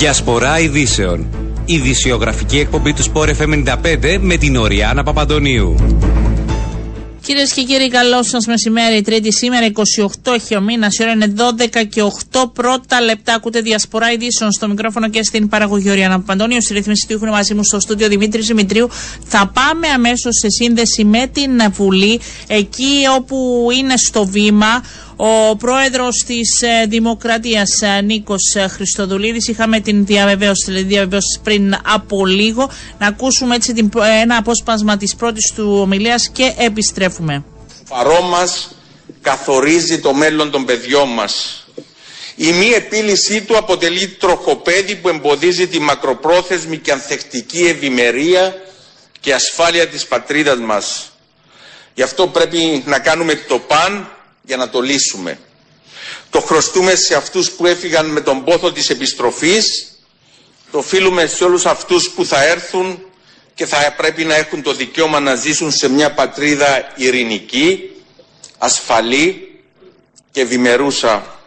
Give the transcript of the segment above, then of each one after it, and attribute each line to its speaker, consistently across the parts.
Speaker 1: Διασπορά ειδήσεων. Ειδησιογραφική εκπομπή του Sport FM 95 με την Οριάνα Παπαντονίου.
Speaker 2: Κυρίες και κύριοι, καλό σας μεσημέρι. Τρίτη σήμερα, 28 έχει ο μήνας. Η ώρα είναι 12 και 8 πρώτα λεπτά. Ακούτε διασπορά ειδήσεων στο μικρόφωνο και στην παραγωγή Οριάνα Παπαντονίου. Στη ρύθμιση του έχουν μαζί μου στο στούντιο Δημήτρη Δημητρίου. Θα πάμε αμέσως σε σύνδεση με την Βουλή, εκεί όπου είναι στο βήμα ο πρόεδρος της ε, Δημοκρατίας, ε, Νίκος ε, Χριστοδουλίδης. Είχαμε την διαβεβαίωση, δηλαδή διαβεβαίωση πριν από λίγο. Να ακούσουμε έτσι την, ένα απόσπασμα της πρώτης του ομιλίας και επιστρέφουμε.
Speaker 3: Παρό μας καθορίζει το μέλλον των παιδιών μας. Η μη επίλυσή του αποτελεί τροχοπέδι που εμποδίζει τη μακροπρόθεσμη και ανθεκτική ευημερία και ασφάλεια της πατρίδας μας. Γι' αυτό πρέπει να κάνουμε το παν για να το λύσουμε. Το χρωστούμε σε αυτούς που έφυγαν με τον πόθο της επιστροφής, το οφείλουμε σε όλους αυτούς που θα έρθουν και θα πρέπει να έχουν το δικαίωμα να ζήσουν σε μια πατρίδα ειρηνική, ασφαλή και ευημερούσα.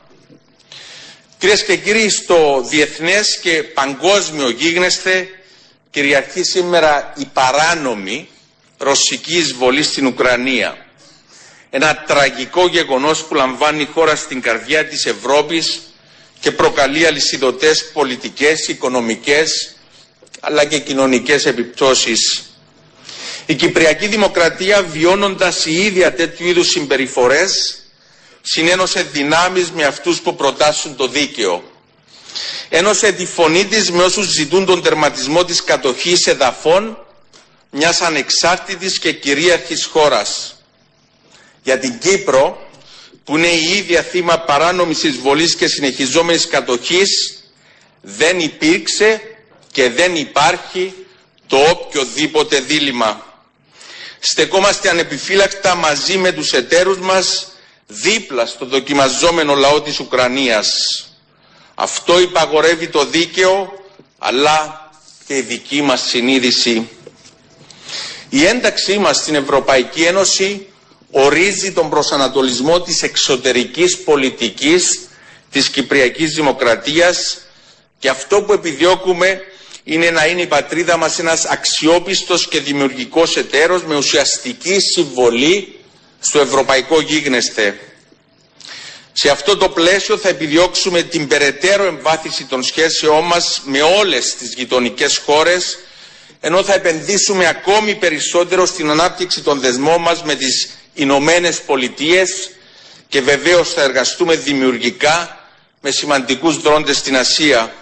Speaker 3: Κυρίες και κύριοι, στο διεθνές και παγκόσμιο γίγνεσθε κυριαρχεί σήμερα η παράνομη ρωσική εισβολή στην Ουκρανία. Ένα τραγικό γεγονός που λαμβάνει η χώρα στην καρδιά της Ευρώπης και προκαλεί αλυσιδωτές πολιτικές, οικονομικές αλλά και κοινωνικές επιπτώσεις. Η Κυπριακή Δημοκρατία βιώνοντας η ίδια τέτοιου είδους συμπεριφορές συνένωσε δυνάμεις με αυτούς που προτάσουν το δίκαιο. Ένωσε τη φωνή της με όσους ζητούν τον τερματισμό της κατοχής εδαφών μιας ανεξάρτητης και κυρίαρχης χώρας για την Κύπρο που είναι η ίδια θύμα παράνομης εισβολής και συνεχιζόμενης κατοχής δεν υπήρξε και δεν υπάρχει το οποιοδήποτε δίλημα. Στεκόμαστε ανεπιφύλακτα μαζί με τους εταίρους μας δίπλα στο δοκιμαζόμενο λαό της Ουκρανίας. Αυτό υπαγορεύει το δίκαιο αλλά και η δική μας συνείδηση. Η ένταξή μας στην Ευρωπαϊκή Ένωση ορίζει τον προσανατολισμό της εξωτερικής πολιτικής της Κυπριακής Δημοκρατίας και αυτό που επιδιώκουμε είναι να είναι η πατρίδα μας ένας αξιόπιστος και δημιουργικός εταίρος με ουσιαστική συμβολή στο ευρωπαϊκό γίγνεσθε. Σε αυτό το πλαίσιο θα επιδιώξουμε την περαιτέρω εμβάθυνση των σχέσεών μας με όλες τις γειτονικές χώρες ενώ θα επενδύσουμε ακόμη περισσότερο στην ανάπτυξη των δεσμών μας με τις Ηνωμένες Πολιτείες και βεβαίως θα εργαστούμε δημιουργικά με σημαντικούς δρόντες στην Ασία.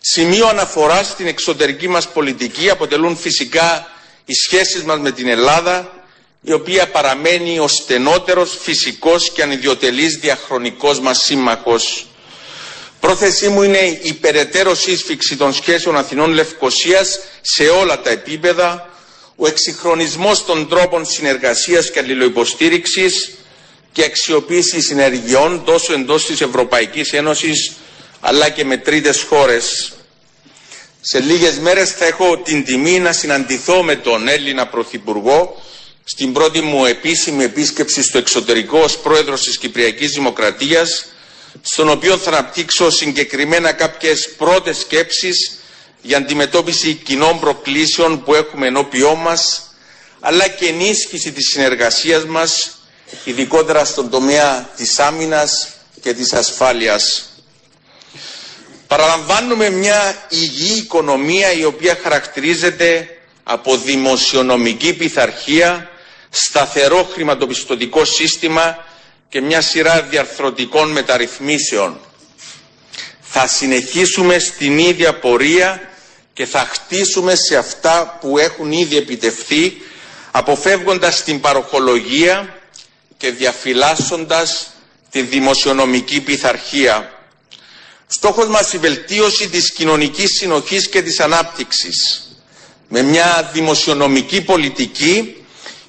Speaker 3: Σημείο αναφοράς στην εξωτερική μας πολιτική αποτελούν φυσικά οι σχέσεις μας με την Ελλάδα η οποία παραμένει ο στενότερος φυσικός και ανιδιοτελής διαχρονικός μας σύμμαχος. Πρόθεσή μου είναι η περαιτέρω σύσφυξη των σχέσεων Αθηνών-Λευκοσίας σε όλα τα επίπεδα ο εξυγχρονισμός των τρόπων συνεργασίας και αλληλοϊποστήριξης και αξιοποίηση συνεργειών τόσο εντός της Ευρωπαϊκής Ένωσης αλλά και με τρίτες χώρες. Σε λίγες μέρες θα έχω την τιμή να συναντηθώ με τον Έλληνα Πρωθυπουργό στην πρώτη μου επίσημη επίσκεψη στο εξωτερικό ως πρόεδρος της Κυπριακής Δημοκρατίας στον οποίο θα αναπτύξω συγκεκριμένα κάποιες πρώτες σκέψεις για αντιμετώπιση κοινών προκλήσεων που έχουμε ενώπιό μας, αλλά και ενίσχυση της συνεργασίας μας, ειδικότερα στον τομέα της άμυνας και της ασφάλειας. Παραλαμβάνουμε μια υγιή οικονομία η οποία χαρακτηρίζεται από δημοσιονομική πειθαρχία, σταθερό χρηματοπιστωτικό σύστημα και μια σειρά διαρθρωτικών μεταρρυθμίσεων. Θα συνεχίσουμε στην ίδια πορεία και θα χτίσουμε σε αυτά που έχουν ήδη επιτευχθεί αποφεύγοντας την παροχολογία και διαφυλάσσοντας τη δημοσιονομική πειθαρχία. Στόχος μας η βελτίωση της κοινωνικής συνοχής και της ανάπτυξης με μια δημοσιονομική πολιτική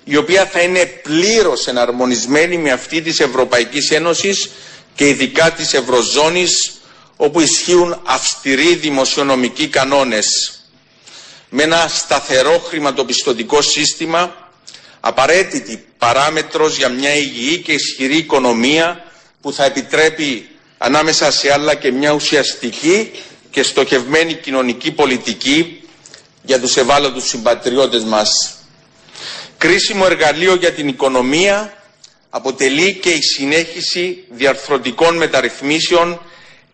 Speaker 3: η οποία θα είναι πλήρως εναρμονισμένη με αυτή της Ευρωπαϊκής Ένωσης και ειδικά της Ευρωζώνης όπου ισχύουν αυστηροί δημοσιονομικοί κανόνες με ένα σταθερό χρηματοπιστωτικό σύστημα απαραίτητη παράμετρος για μια υγιή και ισχυρή οικονομία που θα επιτρέπει ανάμεσα σε άλλα και μια ουσιαστική και στοχευμένη κοινωνική πολιτική για τους ευάλωτους συμπατριώτες μας. Κρίσιμο εργαλείο για την οικονομία αποτελεί και η συνέχιση διαρθρωτικών μεταρρυθμίσεων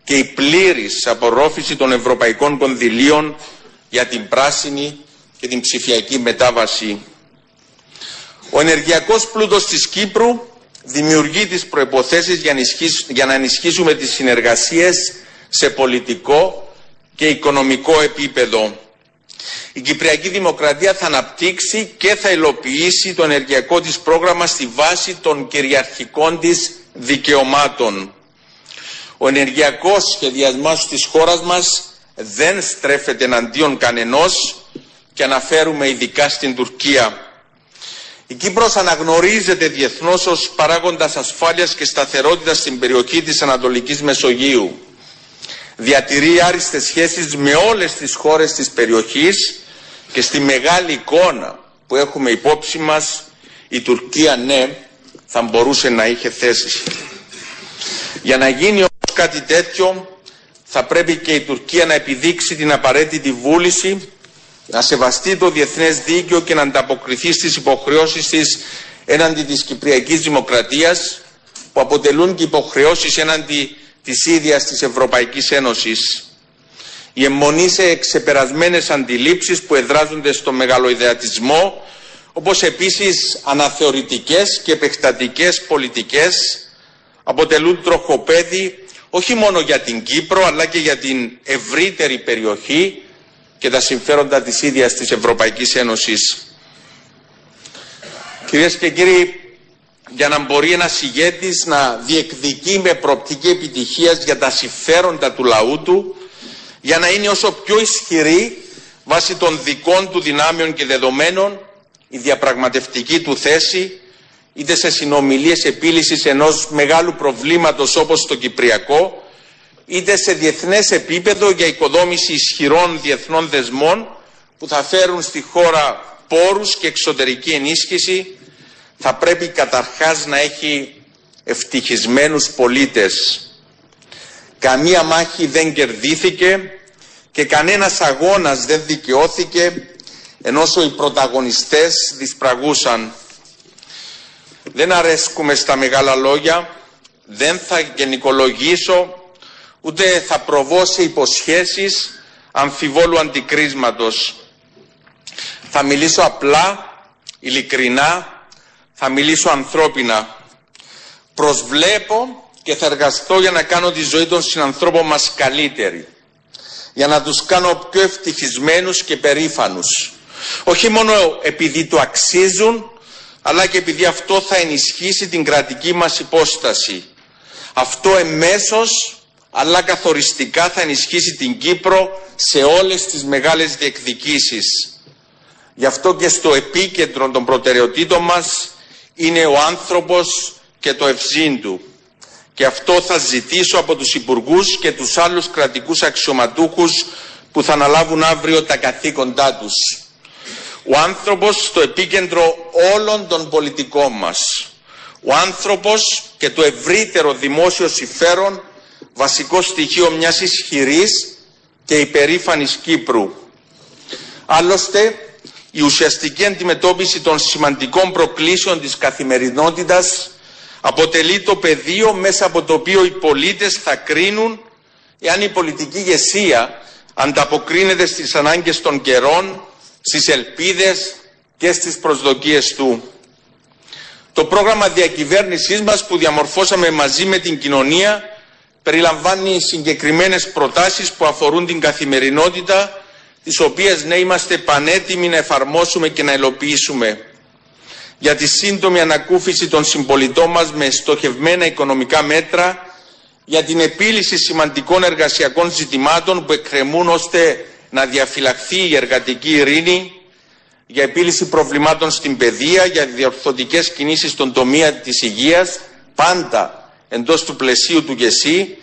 Speaker 3: και η πλήρης απορρόφηση των ευρωπαϊκών κονδυλίων για την πράσινη και την ψηφιακή μετάβαση. Ο ενεργειακός πλούτος της Κύπρου δημιουργεί τις προϋποθέσεις για να ενισχύσουμε τις συνεργασίες σε πολιτικό και οικονομικό επίπεδο. Η Κυπριακή Δημοκρατία θα αναπτύξει και θα υλοποιήσει το ενεργειακό της πρόγραμμα στη βάση των κυριαρχικών της δικαιωμάτων. Ο ενεργειακός σχεδιασμός της χώρας μας δεν στρέφεται εναντίον κανενός και αναφέρουμε ειδικά στην Τουρκία. Η Κύπρος αναγνωρίζεται διεθνώς ως παράγοντας ασφάλειας και σταθερότητας στην περιοχή της Ανατολικής Μεσογείου. Διατηρεί άριστες σχέσεις με όλες τις χώρες της περιοχής και στη μεγάλη εικόνα που έχουμε υπόψη μας η Τουρκία ναι θα μπορούσε να είχε θέση. Για να γίνει όμως κάτι τέτοιο θα πρέπει και η Τουρκία να επιδείξει την απαραίτητη βούληση να σεβαστεί το διεθνές δίκαιο και να ανταποκριθεί στις υποχρεώσεις της έναντι της Κυπριακής Δημοκρατίας που αποτελούν και υποχρεώσεις έναντι της ίδιας της Ευρωπαϊκής Ένωσης. Η αιμονή σε ξεπερασμένες αντιλήψεις που εδράζονται στο μεγαλοειδεατισμό όπως επίσης αναθεωρητικές και επεκτατικές πολιτικές αποτελούν τροχοπέδι όχι μόνο για την Κύπρο αλλά και για την ευρύτερη περιοχή και τα συμφέροντα της ίδιας της Ευρωπαϊκής Ένωσης. Κυρίες και κύριοι, για να μπορεί ένας ηγέτης να διεκδικεί με προοπτική επιτυχίας για τα συμφέροντα του λαού του, για να είναι όσο πιο ισχυρή βάσει των δικών του δυνάμεων και δεδομένων η διαπραγματευτική του θέση είτε σε συνομιλίες επίλυσης ενός μεγάλου προβλήματος όπως το Κυπριακό είτε σε διεθνές επίπεδο για οικοδόμηση ισχυρών διεθνών δεσμών που θα φέρουν στη χώρα πόρους και εξωτερική ενίσχυση θα πρέπει καταρχάς να έχει ευτυχισμένους πολίτες. Καμία μάχη δεν κερδίθηκε και κανένας αγώνας δεν δικαιώθηκε ενώ οι πρωταγωνιστές δυσπραγούσαν. Δεν αρέσκουμε στα μεγάλα λόγια, δεν θα γενικολογήσω ούτε θα προβώ σε υποσχέσεις αμφιβόλου αντικρίσματος. Θα μιλήσω απλά, ειλικρινά, θα μιλήσω ανθρώπινα. Προσβλέπω και θα εργαστώ για να κάνω τη ζωή των συνανθρώπων μας καλύτερη. Για να τους κάνω πιο ευτυχισμένους και περήφανους. Όχι μόνο επειδή το αξίζουν, αλλά και επειδή αυτό θα ενισχύσει την κρατική μας υπόσταση. Αυτό εμέσως αλλά καθοριστικά θα ενισχύσει την Κύπρο σε όλες τις μεγάλες διεκδικήσεις. Γι' αυτό και στο επίκεντρο των προτεραιοτήτων μας είναι ο άνθρωπος και το ευζήν του. Και αυτό θα ζητήσω από τους υπουργούς και τους άλλους κρατικούς αξιωματούχους που θα αναλάβουν αύριο τα καθήκοντά τους. Ο άνθρωπος στο επίκεντρο όλων των πολιτικών μας. Ο άνθρωπος και το ευρύτερο δημόσιο συμφέρον βασικό στοιχείο μιας ισχυρής και υπερήφανης Κύπρου. Άλλωστε, η ουσιαστική αντιμετώπιση των σημαντικών προκλήσεων της καθημερινότητας αποτελεί το πεδίο μέσα από το οποίο οι πολίτες θα κρίνουν εάν η πολιτική ηγεσία ανταποκρίνεται στις ανάγκες των καιρών, στις ελπίδες και στις προσδοκίες του. Το πρόγραμμα διακυβέρνησής μας που διαμορφώσαμε μαζί με την κοινωνία περιλαμβάνει συγκεκριμένες προτάσεις που αφορούν την καθημερινότητα τις οποίες ναι είμαστε πανέτοιμοι να εφαρμόσουμε και να υλοποιήσουμε για τη σύντομη ανακούφιση των συμπολιτών μας με στοχευμένα οικονομικά μέτρα για την επίλυση σημαντικών εργασιακών ζητημάτων που εκκρεμούν ώστε να διαφυλαχθεί η εργατική ειρήνη για επίλυση προβλημάτων στην παιδεία, για διορθωτικές κινήσεις στον τομέα της υγείας, πάντα εντός του πλαισίου του ΓΕΣΥ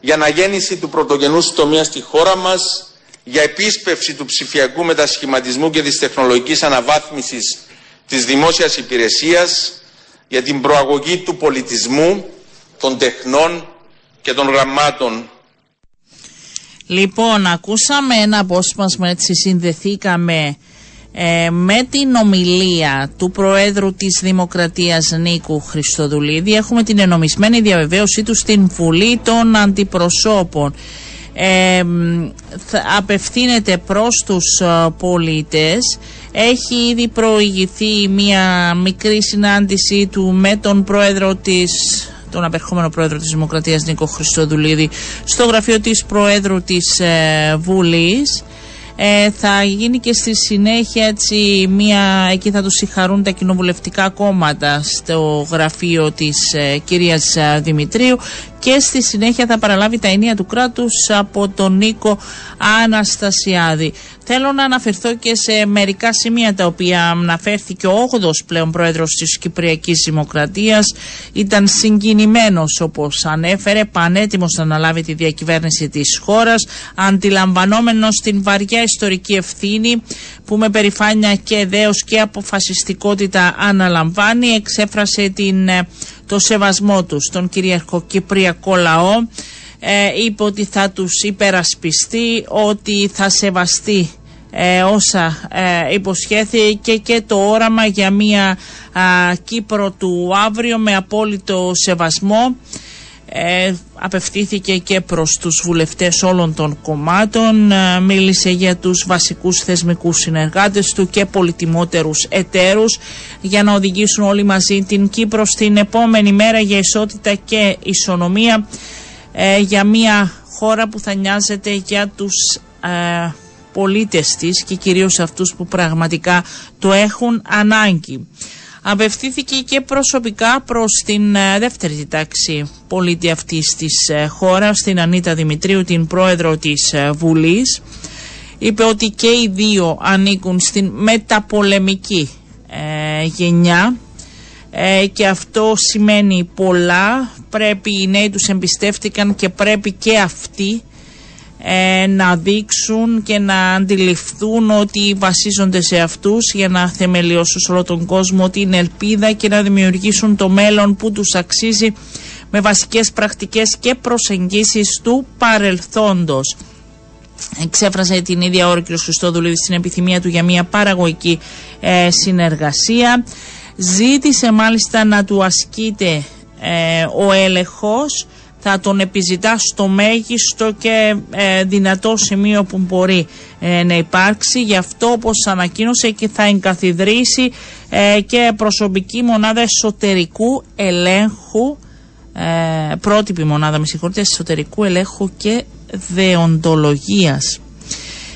Speaker 3: για αναγέννηση του πρωτογενούς τομέα στη χώρα μας, για επίσπευση του ψηφιακού μετασχηματισμού και της τεχνολογικής αναβάθμισης της δημόσιας υπηρεσίας, για την προαγωγή του πολιτισμού, των τεχνών και των γραμμάτων
Speaker 2: Λοιπόν, ακούσαμε ένα απόσπασμα, έτσι συνδεθήκαμε ε, με την ομιλία του Προέδρου της Δημοκρατίας Νίκου Χριστοδουλίδη. Έχουμε την ενομισμένη διαβεβαίωσή του στην Βουλή των Αντιπροσώπων. Ε, απευθύνεται προς τους ε, πολίτες έχει ήδη προηγηθεί μια μικρή συνάντησή του με τον πρόεδρο της τον απερχόμενο πρόεδρο της Δημοκρατίας Νίκο Χριστοδουλίδη στο γραφείο της πρόεδρου της ε, Βουλής. Ε, θα γίνει και στη συνέχεια έτσι μία, εκεί θα τους συγχαρούν τα κοινοβουλευτικά κόμματα στο γραφείο της ε, κυρίας ε, Δημητρίου και στη συνέχεια θα παραλάβει τα ενία του κράτους από τον Νίκο Αναστασιάδη. Θέλω να αναφερθώ και σε μερικά σημεία τα οποία αναφέρθηκε ο 8ος πλέον πρόεδρος της Κυπριακής Δημοκρατίας. Ήταν συγκινημένος όπως ανέφερε, πανέτοιμος να αναλάβει τη διακυβέρνηση της χώρας, αντιλαμβανόμενος την βαριά ιστορική ευθύνη που με περηφάνεια και δέος και αποφασιστικότητα αναλαμβάνει, εξέφρασε την, ε, το σεβασμό τους στον κυρίαρχο Κυπριακό λαό. Ε, είπε ότι θα τους υπερασπιστεί, ότι θα σεβαστεί ε, όσα ε, υποσχέθηκε και το όραμα για μια Κύπρο του αύριο με απόλυτο σεβασμό ε, απευθύθηκε και προς τους βουλευτές όλων των κομμάτων ε, μίλησε για τους βασικούς θεσμικούς συνεργάτες του και πολυτιμότερους εταίρους για να οδηγήσουν όλοι μαζί την Κύπρο στην επόμενη μέρα για ισότητα και ισονομία για μια χώρα που θα νοιάζεται για τους πολίτες της και κυρίως αυτούς που πραγματικά το έχουν ανάγκη. Απευθύθηκε και προσωπικά προς την ε, δεύτερη τάξη πολίτη αυτής της ε, χώρας, την Ανίτα Δημητρίου, την πρόεδρο της ε, Βουλής. Είπε ότι και οι δύο ανήκουν στην μεταπολεμική γενιά και αυτό σημαίνει πολλά. Πρέπει οι νέοι τους εμπιστεύτηκαν και πρέπει και αυτοί ε, να δείξουν και να αντιληφθούν ότι βασίζονται σε αυτούς για να θεμελιώσουν σε όλο τον κόσμο ότι είναι ελπίδα και να δημιουργήσουν το μέλλον που τους αξίζει με βασικές πρακτικές και προσεγγίσεις του παρελθόντος. Εξέφρασε την ίδια ώρα ο κ. Χριστόδουλη στην επιθυμία του για μια παραγωγική ε, συνεργασία. Ζήτησε μάλιστα να του ασκείται ε, ο έλεγχος θα τον επιζητά στο μέγιστο και ε, δυνατό σημείο που μπορεί ε, να υπάρξει. Γι' αυτό όπως ανακοίνωσε και θα εγκαθιδρύσει ε, και προσωπική μονάδα εσωτερικού ελέγχου, πρότυπη μονάδα με συγχωρείτε, εσωτερικού ελέγχου και δεοντολογίας.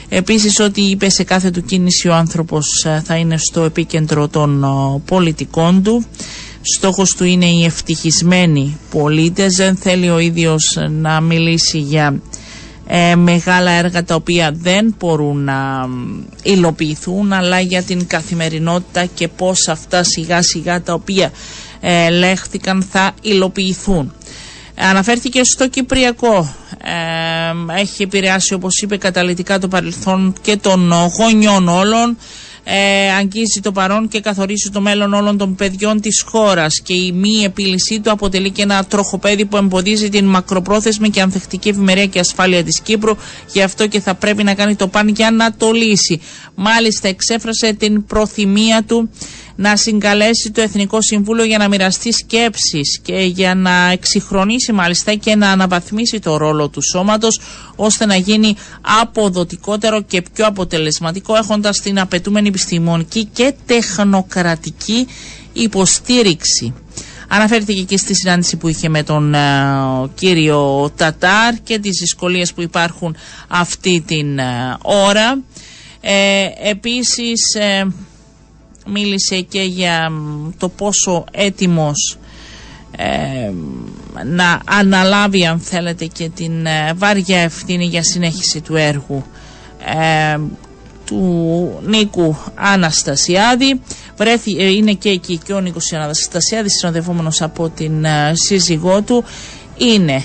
Speaker 2: Επίσης ότι είπε σε κάθε του κίνηση ο άνθρωπος θα είναι στο επίκεντρο των πολιτικών του Στόχος του είναι οι ευτυχισμένοι πολίτες. Δεν θέλει ο ίδιος να μιλήσει για ε, μεγάλα έργα τα οποία δεν μπορούν να υλοποιηθούν αλλά για την καθημερινότητα και πώς αυτά σιγά σιγά τα οποία ε, λέχθηκαν θα ιλοποιηθούν. Αναφέρθηκε στο Κυπριακό. Ε, έχει επηρεάσει όπως είπε καταλητικά το παρελθόν και των γονιών όλων ε, αγγίζει το παρόν και καθορίζει το μέλλον όλων των παιδιών της χώρας και η μη επίλυσή του αποτελεί και ένα τροχοπέδι που εμποδίζει την μακροπρόθεσμη και ανθεκτική ευημερία και ασφάλεια της Κύπρου γι' αυτό και θα πρέπει να κάνει το παν για να το λύσει. Μάλιστα εξέφρασε την προθυμία του να συγκαλέσει το Εθνικό Συμβούλιο για να μοιραστεί σκέψεις και για να εξυγχρονίσει μάλιστα και να αναβαθμίσει το ρόλο του σώματος ώστε να γίνει αποδοτικότερο και πιο αποτελεσματικό έχοντας την απαιτούμενη επιστημονική και τεχνοκρατική υποστήριξη. Αναφέρθηκε και στη συνάντηση που είχε με τον ε, κύριο Τατάρ και τις δυσκολίες που υπάρχουν αυτή την ε, ώρα. Ε, επίσης ε, μίλησε και για το πόσο έτοιμος ε, να αναλάβει αν θέλετε και την ε, βάρια ευθύνη για συνέχιση του έργου ε, του Νίκου Αναστασιάδη. Βρέθη, είναι και εκεί και ο Νίκος Αναστασιάδης συνοδευόμενος από την σύζυγό του. Είναι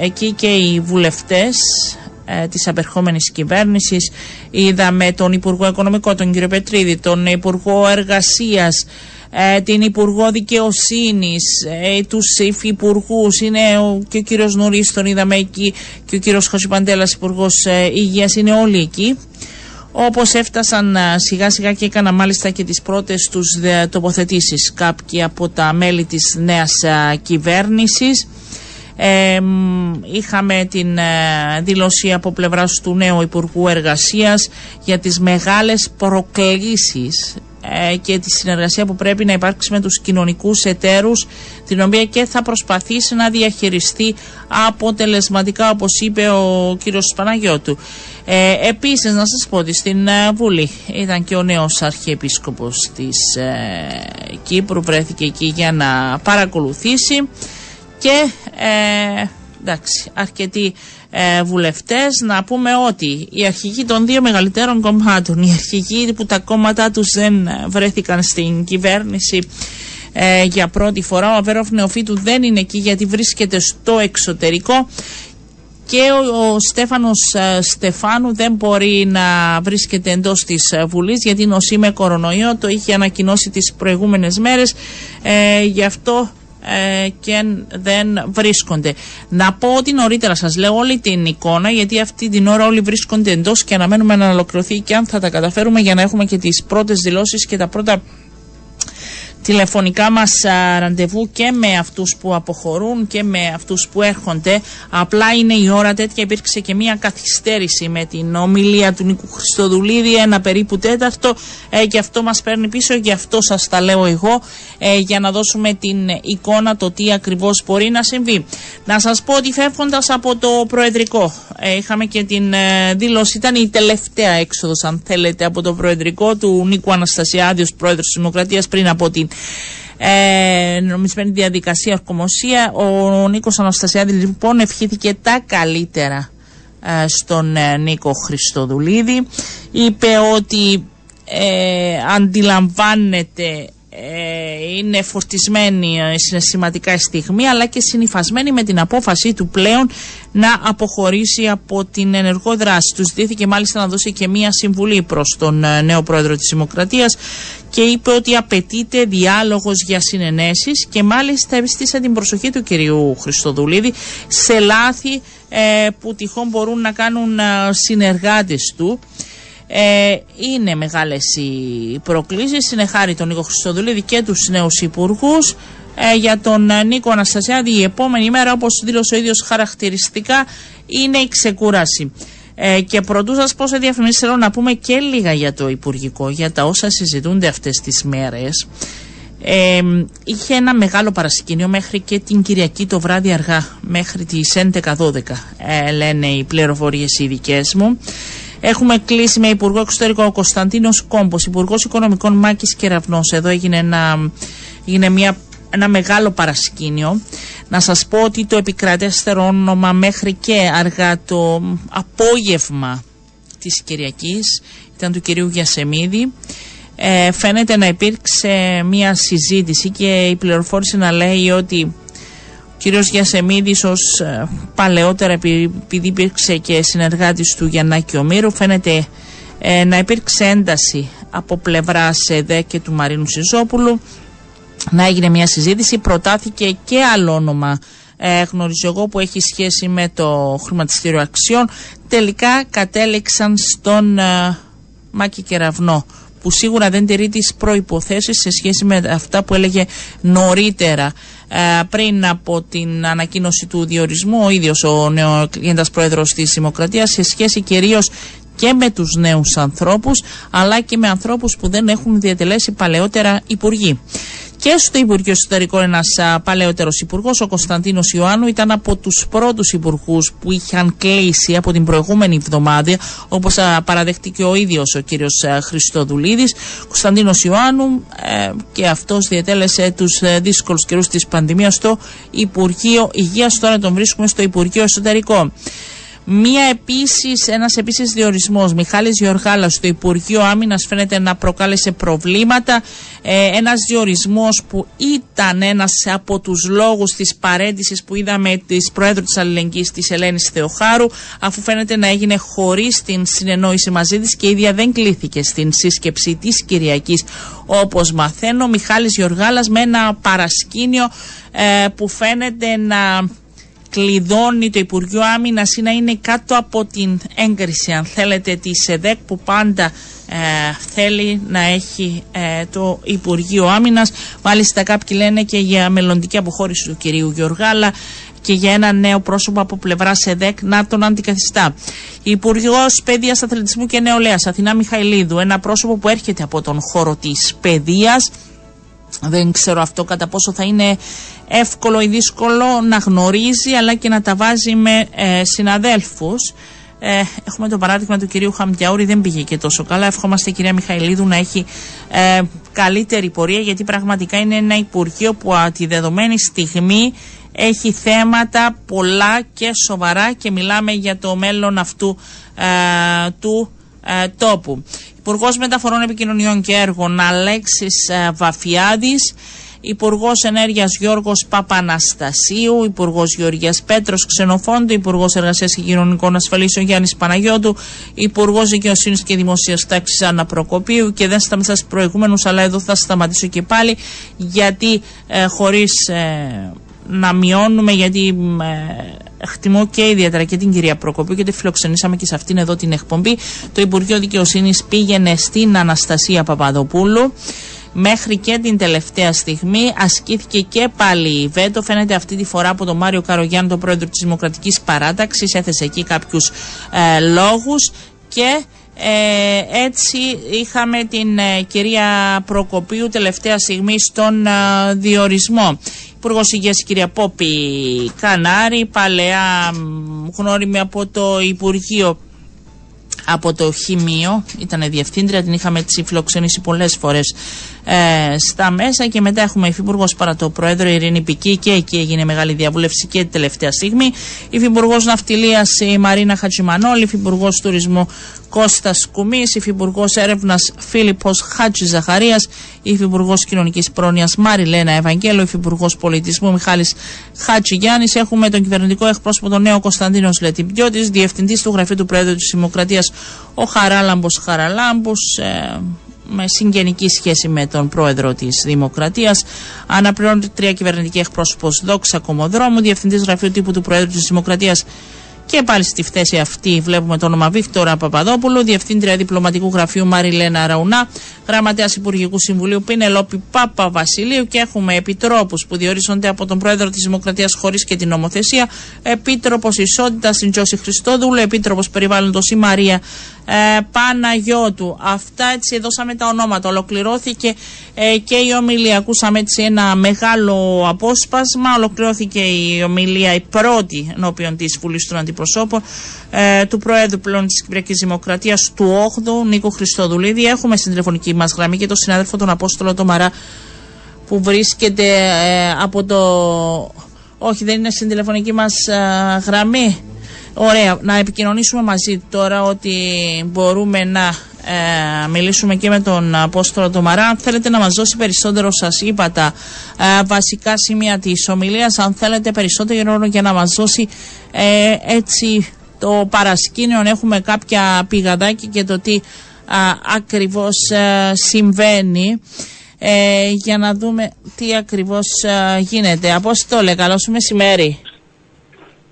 Speaker 2: εκεί και οι βουλευτές ε, της απερχόμενης κυβέρνησης είδαμε τον Υπουργό Οικονομικό τον κύριο Πετρίδη τον Υπουργό Εργασίας ε, την Υπουργό Δικαιοσύνης, ε, τους υφυπουργούς, είναι ο, και ο κύριος Νουρί, τον είδαμε εκεί, και ο κύριος Χωσιπαντέλα, Υπουργός ε, Υγείας, είναι όλοι εκεί. Όπως έφτασαν ε, σιγά σιγά και έκανα μάλιστα και τις πρώτες τους τοποθετήσεις κάποιοι από τα μέλη της νέας κυβέρνησης. Ε, είχαμε την δήλωση από πλευράς του νέου Υπουργού Εργασίας για τις μεγάλες προκλήσεις ε, και τη συνεργασία που πρέπει να υπάρξει με τους κοινωνικούς εταίρους την οποία και θα προσπαθήσει να διαχειριστεί αποτελεσματικά όπως είπε ο κύριος Παναγιώτου. Ε, επίσης να σας πω ότι στην ε, Βουλή ήταν και ο νέος αρχιεπίσκοπος της ε, Κύπρου βρέθηκε εκεί για να παρακολουθήσει και ε, εντάξει αρκετοί ε, βουλευτές να πούμε ότι οι αρχηγοί των δύο μεγαλύτερων κομμάτων, οι αρχηγοί που τα κόμματά τους δεν βρέθηκαν στην κυβέρνηση ε, για πρώτη φορά, ο Αβέροφ Νεοφίτου δεν είναι εκεί γιατί βρίσκεται στο εξωτερικό και ο, ο Στέφανος ε, Στεφάνου δεν μπορεί να βρίσκεται εντός της ε, Βουλής γιατί νοσεί με κορονοϊό, το είχε ανακοινώσει τις προηγούμενες μέρες, ε, γι' αυτό ε, και δεν βρίσκονται. Να πω ότι νωρίτερα σας λέω όλη την εικόνα γιατί αυτή την ώρα όλοι βρίσκονται εντός και αναμένουμε να ολοκληρωθεί και αν θα τα καταφέρουμε για να έχουμε και τις πρώτες δηλώσεις και τα πρώτα τηλεφωνικά μας ραντεβού και με αυτούς που αποχωρούν και με αυτούς που έρχονται. Απλά είναι η ώρα τέτοια, υπήρξε και μια καθυστέρηση με την ομιλία του Νίκου Χριστοδουλίδη, ένα περίπου τέταρτο ε, και αυτό μας παίρνει πίσω, γι' αυτό σας τα λέω εγώ, ε, για να δώσουμε την εικόνα το τι ακριβώς μπορεί να συμβεί. Να σας πω ότι φεύγοντας από το Προεδρικό, ε, είχαμε και την ε, δήλωση, ήταν η τελευταία έξοδος αν θέλετε από το Προεδρικό του Νίκου Αναστασιάδης, Πρόεδρος της Δημοκρατίας πριν από την ε, νομισμένη διαδικασία ορκομοσία. Ο Νίκος Αναστασιάδης λοιπόν ευχήθηκε τα καλύτερα ε, στον ε, Νίκο Χριστοδουλίδη. Είπε ότι ε, αντιλαμβάνεται ε, είναι φορτισμένη ε, συναισθηματικά η στιγμή αλλά και συνειφασμένη με την απόφαση του πλέον να αποχωρήσει από την ενεργό δράση. Του ζητήθηκε μάλιστα να δώσει και μία συμβουλή προς τον ε, νέο πρόεδρο της Δημοκρατίας και είπε ότι απαιτείται διάλογος για συνενέσεις και μάλιστα ευστήσε την προσοχή του κυρίου Χριστοδουλίδη σε λάθη που τυχόν μπορούν να κάνουν συνεργάτες του ε, είναι μεγάλες οι προκλήσεις. Είναι χάρη τον Νίκο Χριστοδουλίδη και τους νέους υπουργούς. Ε, για τον ε, Νίκο Αναστασιάδη η επόμενη μέρα όπως δήλωσε ο ίδιος χαρακτηριστικά είναι η ξεκούραση. Ε, και πρωτού σας πω σε διαφημίσεις θέλω να πούμε και λίγα για το Υπουργικό, για τα όσα συζητούνται αυτές τις μέρες. Ε, είχε ένα μεγάλο παρασκήνιο μέχρι και την Κυριακή το βράδυ αργά, μέχρι τις 11-12 ε, λένε οι πληροφορίες οι δικές μου. Έχουμε κλείσει με Υπουργό Εξωτερικό Κωνσταντίνος Κόμπος, Υπουργός Οικονομικών Μάκης Κεραυνό. Εδώ έγινε ένα, έγινε μια, ένα μεγάλο παρασκήνιο. Να σας πω ότι το επικρατέστερο όνομα μέχρι και αργά το απόγευμα της Κυριακής ήταν του κυρίου Γιασεμίδη. Ε, φαίνεται να υπήρξε μια συζήτηση και η πληροφόρηση να λέει ότι κύριος Γιασεμίδης ως ε, παλαιότερα επειδή υπήρξε και συνεργάτης του Γιαννάκη Ομήρου φαίνεται ε, να υπήρξε ένταση από πλευρά ΕΔΕ και του Μαρίνου Σιζόπουλου. Να έγινε μια συζήτηση προτάθηκε και άλλο όνομα ε, γνωρίζω εγώ που έχει σχέση με το χρηματιστήριο αξιών. Τελικά κατέληξαν στον ε, Μάκη Κεραυνό που σίγουρα δεν τηρεί τις προϋποθέσεις σε σχέση με αυτά που έλεγε νωρίτερα. ε, πριν από την ανακοίνωση του διορισμού ο ίδιος ο νεοεκλεγέντας πρόεδρος της Δημοκρατίας σε σχέση κυρίως και με τους νέους ανθρώπους αλλά και με ανθρώπους που δεν έχουν διατελέσει παλαιότερα υπουργοί και στο Υπουργείο Εσωτερικών ένας παλαιότερος υπουργός, ο Κωνσταντίνος Ιωάννου, ήταν από τους πρώτους υπουργούς που είχαν κλείσει από την προηγούμενη εβδομάδα, όπως παραδέχτηκε ο ίδιος ο κύριος Χριστοδουλίδης. Κωνσταντίνος Ιωάννου ε, και αυτός διατέλεσε τους ε, δύσκολους καιρούς της πανδημίας στο Υπουργείο Υγείας. Τώρα τον βρίσκουμε στο Υπουργείο Εσωτερικών. Μία επίσης, ένας επίσης διορισμός, Μιχάλης Γεωργάλας στο Υπουργείο Άμυνας φαίνεται να προκάλεσε προβλήματα. Ε, ένας διορισμός που ήταν ένας από τους λόγους της παρέντησης που είδαμε της Προέδρου της Αλληλεγγύης της Ελένης Θεοχάρου, αφού φαίνεται να έγινε χωρίς την συνεννόηση μαζί της και η ίδια δεν κλήθηκε στην σύσκεψη της Κυριακής όπως μαθαίνω. Μιχάλης Γεωργάλας με ένα παρασκήνιο ε, που φαίνεται να κλειδώνει το Υπουργείο Άμυνας ή να είναι κάτω από την έγκριση, αν θέλετε, της ΕΔΕΚ που πάντα ε, θέλει να έχει ε, το Υπουργείο Άμυνας. Μάλιστα, κάποιοι λένε και για μελλοντική αποχώρηση του κυρίου Γεωργάλα και για ένα νέο πρόσωπο από πλευράς ΕΔΕΚ να τον αντικαθιστά. Υπουργό Παιδείας, Αθλητισμού και Νεολαίας, Αθηνά Μιχαηλίδου, ένα πρόσωπο που έρχεται από τον χώρο της παιδείας. Δεν ξέρω αυτό κατά πόσο θα είναι εύκολο ή δύσκολο να γνωρίζει αλλά και να τα βάζει με ε, συναδέλφους. Ε, έχουμε το παράδειγμα του κυρίου Χαμπιαούρη, δεν πήγε και τόσο καλά. Ευχόμαστε η κυρία Μιχαηλίδου να έχει ε, καλύτερη πορεία γιατί πραγματικά είναι ένα Υπουργείο που α, τη δεδομένη στιγμή έχει θέματα πολλά και σοβαρά και μιλάμε για το μέλλον αυτού ε, του ε, τόπου. Υπουργός Μεταφορών Επικοινωνιών και Έργων Αλέξης ε, Βαφιάδης Υπουργός Ενέργειας Γιώργος Παπαναστασίου, Υπουργός Γεωργίας Πέτρος Ξενοφόντου, Υπουργός Εργασίας και Κοινωνικών Ασφαλίσεων Γιάννης Παναγιώτου, Υπουργός Δικαιοσύνης και Δημοσίας Τάξης Άννα Προκοπίου και δεν σταματά στου προηγούμενους, αλλά εδώ θα σταματήσω και πάλι γιατί ε, χωρίς ε, να μειώνουμε, γιατί ε, χτιμώ και ιδιαίτερα και την κυρία Προκοπίου και τη φιλοξενήσαμε και σε αυτήν εδώ την εκπομπή. Το Υπουργείο Δικαιοσύνης πήγαινε στην Αναστασία Παπαδοπούλου. Μέχρι και την τελευταία στιγμή ασκήθηκε και πάλι η βέτο. Φαίνεται αυτή τη φορά από τον Μάριο Καρογιάννη, τον πρόεδρο της Δημοκρατικής Παράταξης. Έθεσε εκεί κάποιους ε, λόγους και ε, έτσι είχαμε την ε, κυρία Προκοπίου τελευταία στιγμή στον ε, διορισμό. Υπουργός Υγείας η κυρία Πόπη Κανάρη, παλαιά γνώριμη από το Υπουργείο από το Χημείο, ήταν διευθύντρια, την είχαμε έτσι φιλοξενήσει πολλές φορές ε, στα μέσα και μετά έχουμε υφυπουργός παρά το πρόεδρο Ειρήνη Πική και εκεί έγινε μεγάλη διαβούλευση και τελευταία στιγμή. Υφυπουργός Ναυτιλίας η Μαρίνα Χατζημανόλη, υφυπουργός Τουρισμού Κώστας Κουμής, υφυπουργός Έρευνας Φίλιππος Χάτζης Ζαχαρίας, υφυπουργός Κοινωνικής Πρόνοιας Μάρι Ευαγγέλο, υφυπουργός Πολιτισμού Μιχάλης Χάτζη Γιάννη. Έχουμε τον κυβερνητικό εκπρόσωπο τον νέο Κωνσταντίνος Λετιμπιώτης, διευθυντής του γραφείου του Πρόεδρου της Δημοκρατίας ο Χαράλαμπος Χαραλάμπου. Ε, με συγγενική σχέση με τον πρόεδρο της Δημοκρατίας. Αναπληρώνεται τρία κυβερνητική εκπρόσωπος Δόξα Κομοδρόμου, διευθυντής γραφείου τύπου του Προέδρου της Δημοκρατίας και πάλι στη θέση αυτή βλέπουμε το όνομα Βίκτορα Παπαδόπουλου, Διευθύντρια Διπλωματικού Γραφείου Μαριλένα Ραουνά, Γραμματέας Υπουργικού Συμβουλίου Πινελόπη Πάπα Βασιλείου και έχουμε επιτρόπους που διορίζονται από τον Πρόεδρο της Δημοκρατίας χωρίς και την νομοθεσία, Επίτροπος Ισότητας Συντζώση Χριστόδουλου, Επίτροπος Περιβάλλοντος η Μαρία ε, Παναγιώτου. Αυτά έτσι δώσαμε τα ονόματα. Ολοκληρώθηκε ε, και η ομιλία. Ακούσαμε έτσι ένα μεγάλο απόσπασμα. Ολοκληρώθηκε η ομιλία η πρώτη ενώπιον της Βουλής των Αντιπροσώπων ε, του Προέδρου πλέον της Κυπριακής Δημοκρατίας του 8ου Νίκο Χριστοδουλίδη. Έχουμε στην τηλεφωνική μας γραμμή και τον συνάδελφο τον Απόστολο Τομαρά που βρίσκεται ε, από το. Όχι, δεν είναι στην τηλεφωνική μας ε, γραμμή. Ωραία. Να επικοινωνήσουμε μαζί τώρα ότι μπορούμε να ε, μιλήσουμε και με τον Απόστολο Τομαρά. Αν θέλετε να μας δώσει περισσότερο, σας είπα τα ε, βασικά σημεία της ομιλίας. Αν θέλετε περισσότερο για να μας δώσει ε, έτσι το παρασκήνιο, έχουμε κάποια πηγαδάκια και το τι ακριβώς συμβαίνει. για να δούμε τι ακριβώς γίνεται. Απόστολε, καλώς μεσημέρι.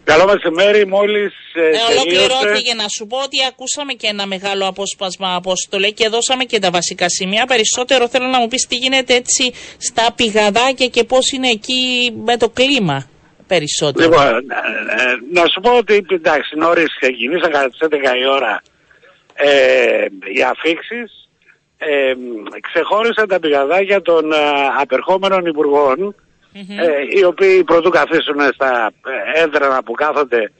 Speaker 4: Καλό μεσημέρι, μόλις.
Speaker 2: Ε, ε, ολοκληρώθηκε να σου πω ότι ακούσαμε και ένα μεγάλο απόσπασμα απόστολε και δώσαμε και τα βασικά σημεία. Περισσότερο θέλω να μου πεις τι γίνεται έτσι στα πηγαδάκια και πώς είναι εκεί με το κλίμα. Περισσότερο.
Speaker 4: Λοιπόν, ε, ε, να σου πω ότι εντάξει, νωρίς ξεκινήσαν κατά τις 11 η ώρα ε, οι αφήξεις. Ε, ξεχώρισαν τα πηγαδάκια των απερχόμενων υπουργών ε, οι οποίοι πρωτού καθίσουν στα έδρανα που κάθονται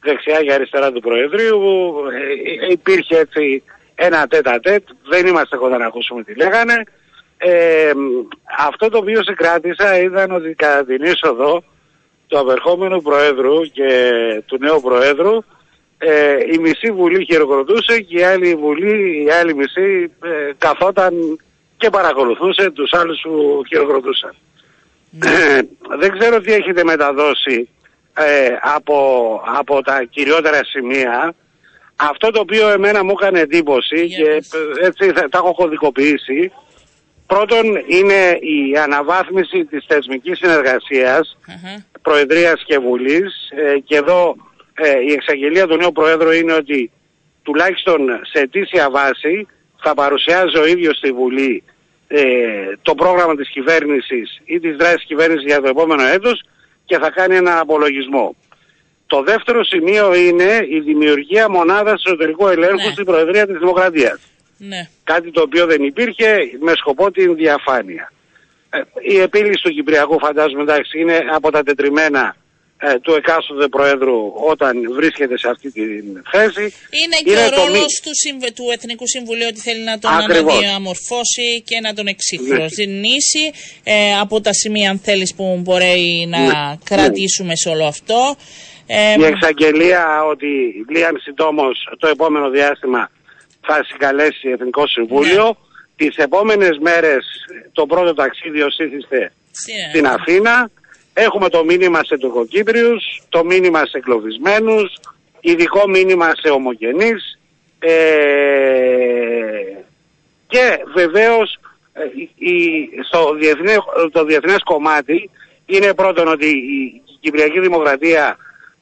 Speaker 4: δεξιά και αριστερά του Προεδρείου ε, υπήρχε έτσι ένα τέτα τέτ, δεν είμαστε κοντά να ακούσουμε τι λέγανε. Ε, αυτό το οποίο συγκράτησα ήταν ότι κατά την είσοδο του απερχόμενου Προέδρου και του νέου Προέδρου ε, η μισή βουλή χειροκροτούσε και η άλλη βουλή, η άλλη μισή ε, καθόταν και παρακολουθούσε τους άλλους που χειροκροτούσαν. Ε, δεν ξέρω τι έχετε μεταδώσει ε, από, από τα κυριότερα σημεία. Αυτό το οποίο εμένα μου έκανε εντύπωση και έτσι θα, τα έχω κωδικοποιήσει. Πρώτον είναι η αναβάθμιση της θεσμικής Προεδρίας και Βουλής ε, και εδώ η εξαγγελία του νέου Προέδρου είναι ότι τουλάχιστον σε αιτήσια βάση θα παρουσιάζει ο ίδιος στη Βουλή ε, το πρόγραμμα της κυβέρνησης ή της δράσης κυβέρνησης για το επόμενο έτος και θα κάνει ένα απολογισμό. Το δεύτερο σημείο είναι η δημιουργία μονάδας εσωτερικού ελέγχου ναι. στην Προεδρία της Δημοκρατίας. Ναι. Κάτι το οποίο δεν υπήρχε με σκοπό την διαφάνεια. Ε, η επίλυση του Κυπριακού φαντάζομαι εντάξει είναι από τα τετριμένα ε, του εκάστοτε Προέδρου όταν βρίσκεται σε αυτή τη θέση.
Speaker 2: Είναι και είναι ο ρόλος του, του Εθνικού Συμβουλίου ότι θέλει να τον αναδιαμορφώσει και να τον εξυγχρονίσει ναι. ε, από τα σημεία αν θέλεις που μπορεί να ναι. κρατήσουμε σε όλο αυτό.
Speaker 4: Ε, Η εξαγγελία ότι Λίαν συντόμως το επόμενο διάστημα θα συγκαλέσει Εθνικό Συμβούλιο. Ναι. Τις επόμενες μέρες το πρώτο ταξίδι οσήθιστε στην Αθήνα Έχουμε το μήνυμα σε τουρκοκύπριους, το μήνυμα σε εγκλωβισμένους, ειδικό μήνυμα σε ομογενείς ε, και βεβαίως ε, η, στο διεθνέ, το διεθνές κομμάτι είναι πρώτον ότι η Κυπριακή Δημοκρατία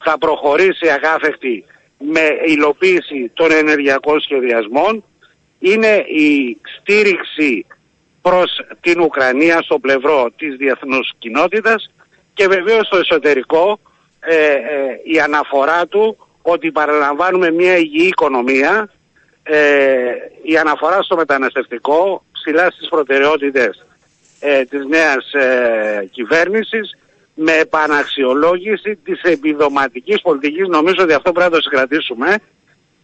Speaker 4: θα προχωρήσει αγάφεκτη με υλοποίηση των ενεργειακών σχεδιασμών. Είναι η στήριξη προς την Ουκρανία στο πλευρό της διεθνούς κοινότητας και βεβαίως στο εσωτερικό ε, ε, η αναφορά του ότι παραλαμβάνουμε μια υγιή οικονομία, ε, η αναφορά στο μεταναστευτικό ψηλά στις προτεραιότητες ε, της νέας ε, κυβέρνησης με επαναξιολόγηση της επιδοματικής πολιτικής, νομίζω ότι αυτό πρέπει να το συγκρατήσουμε,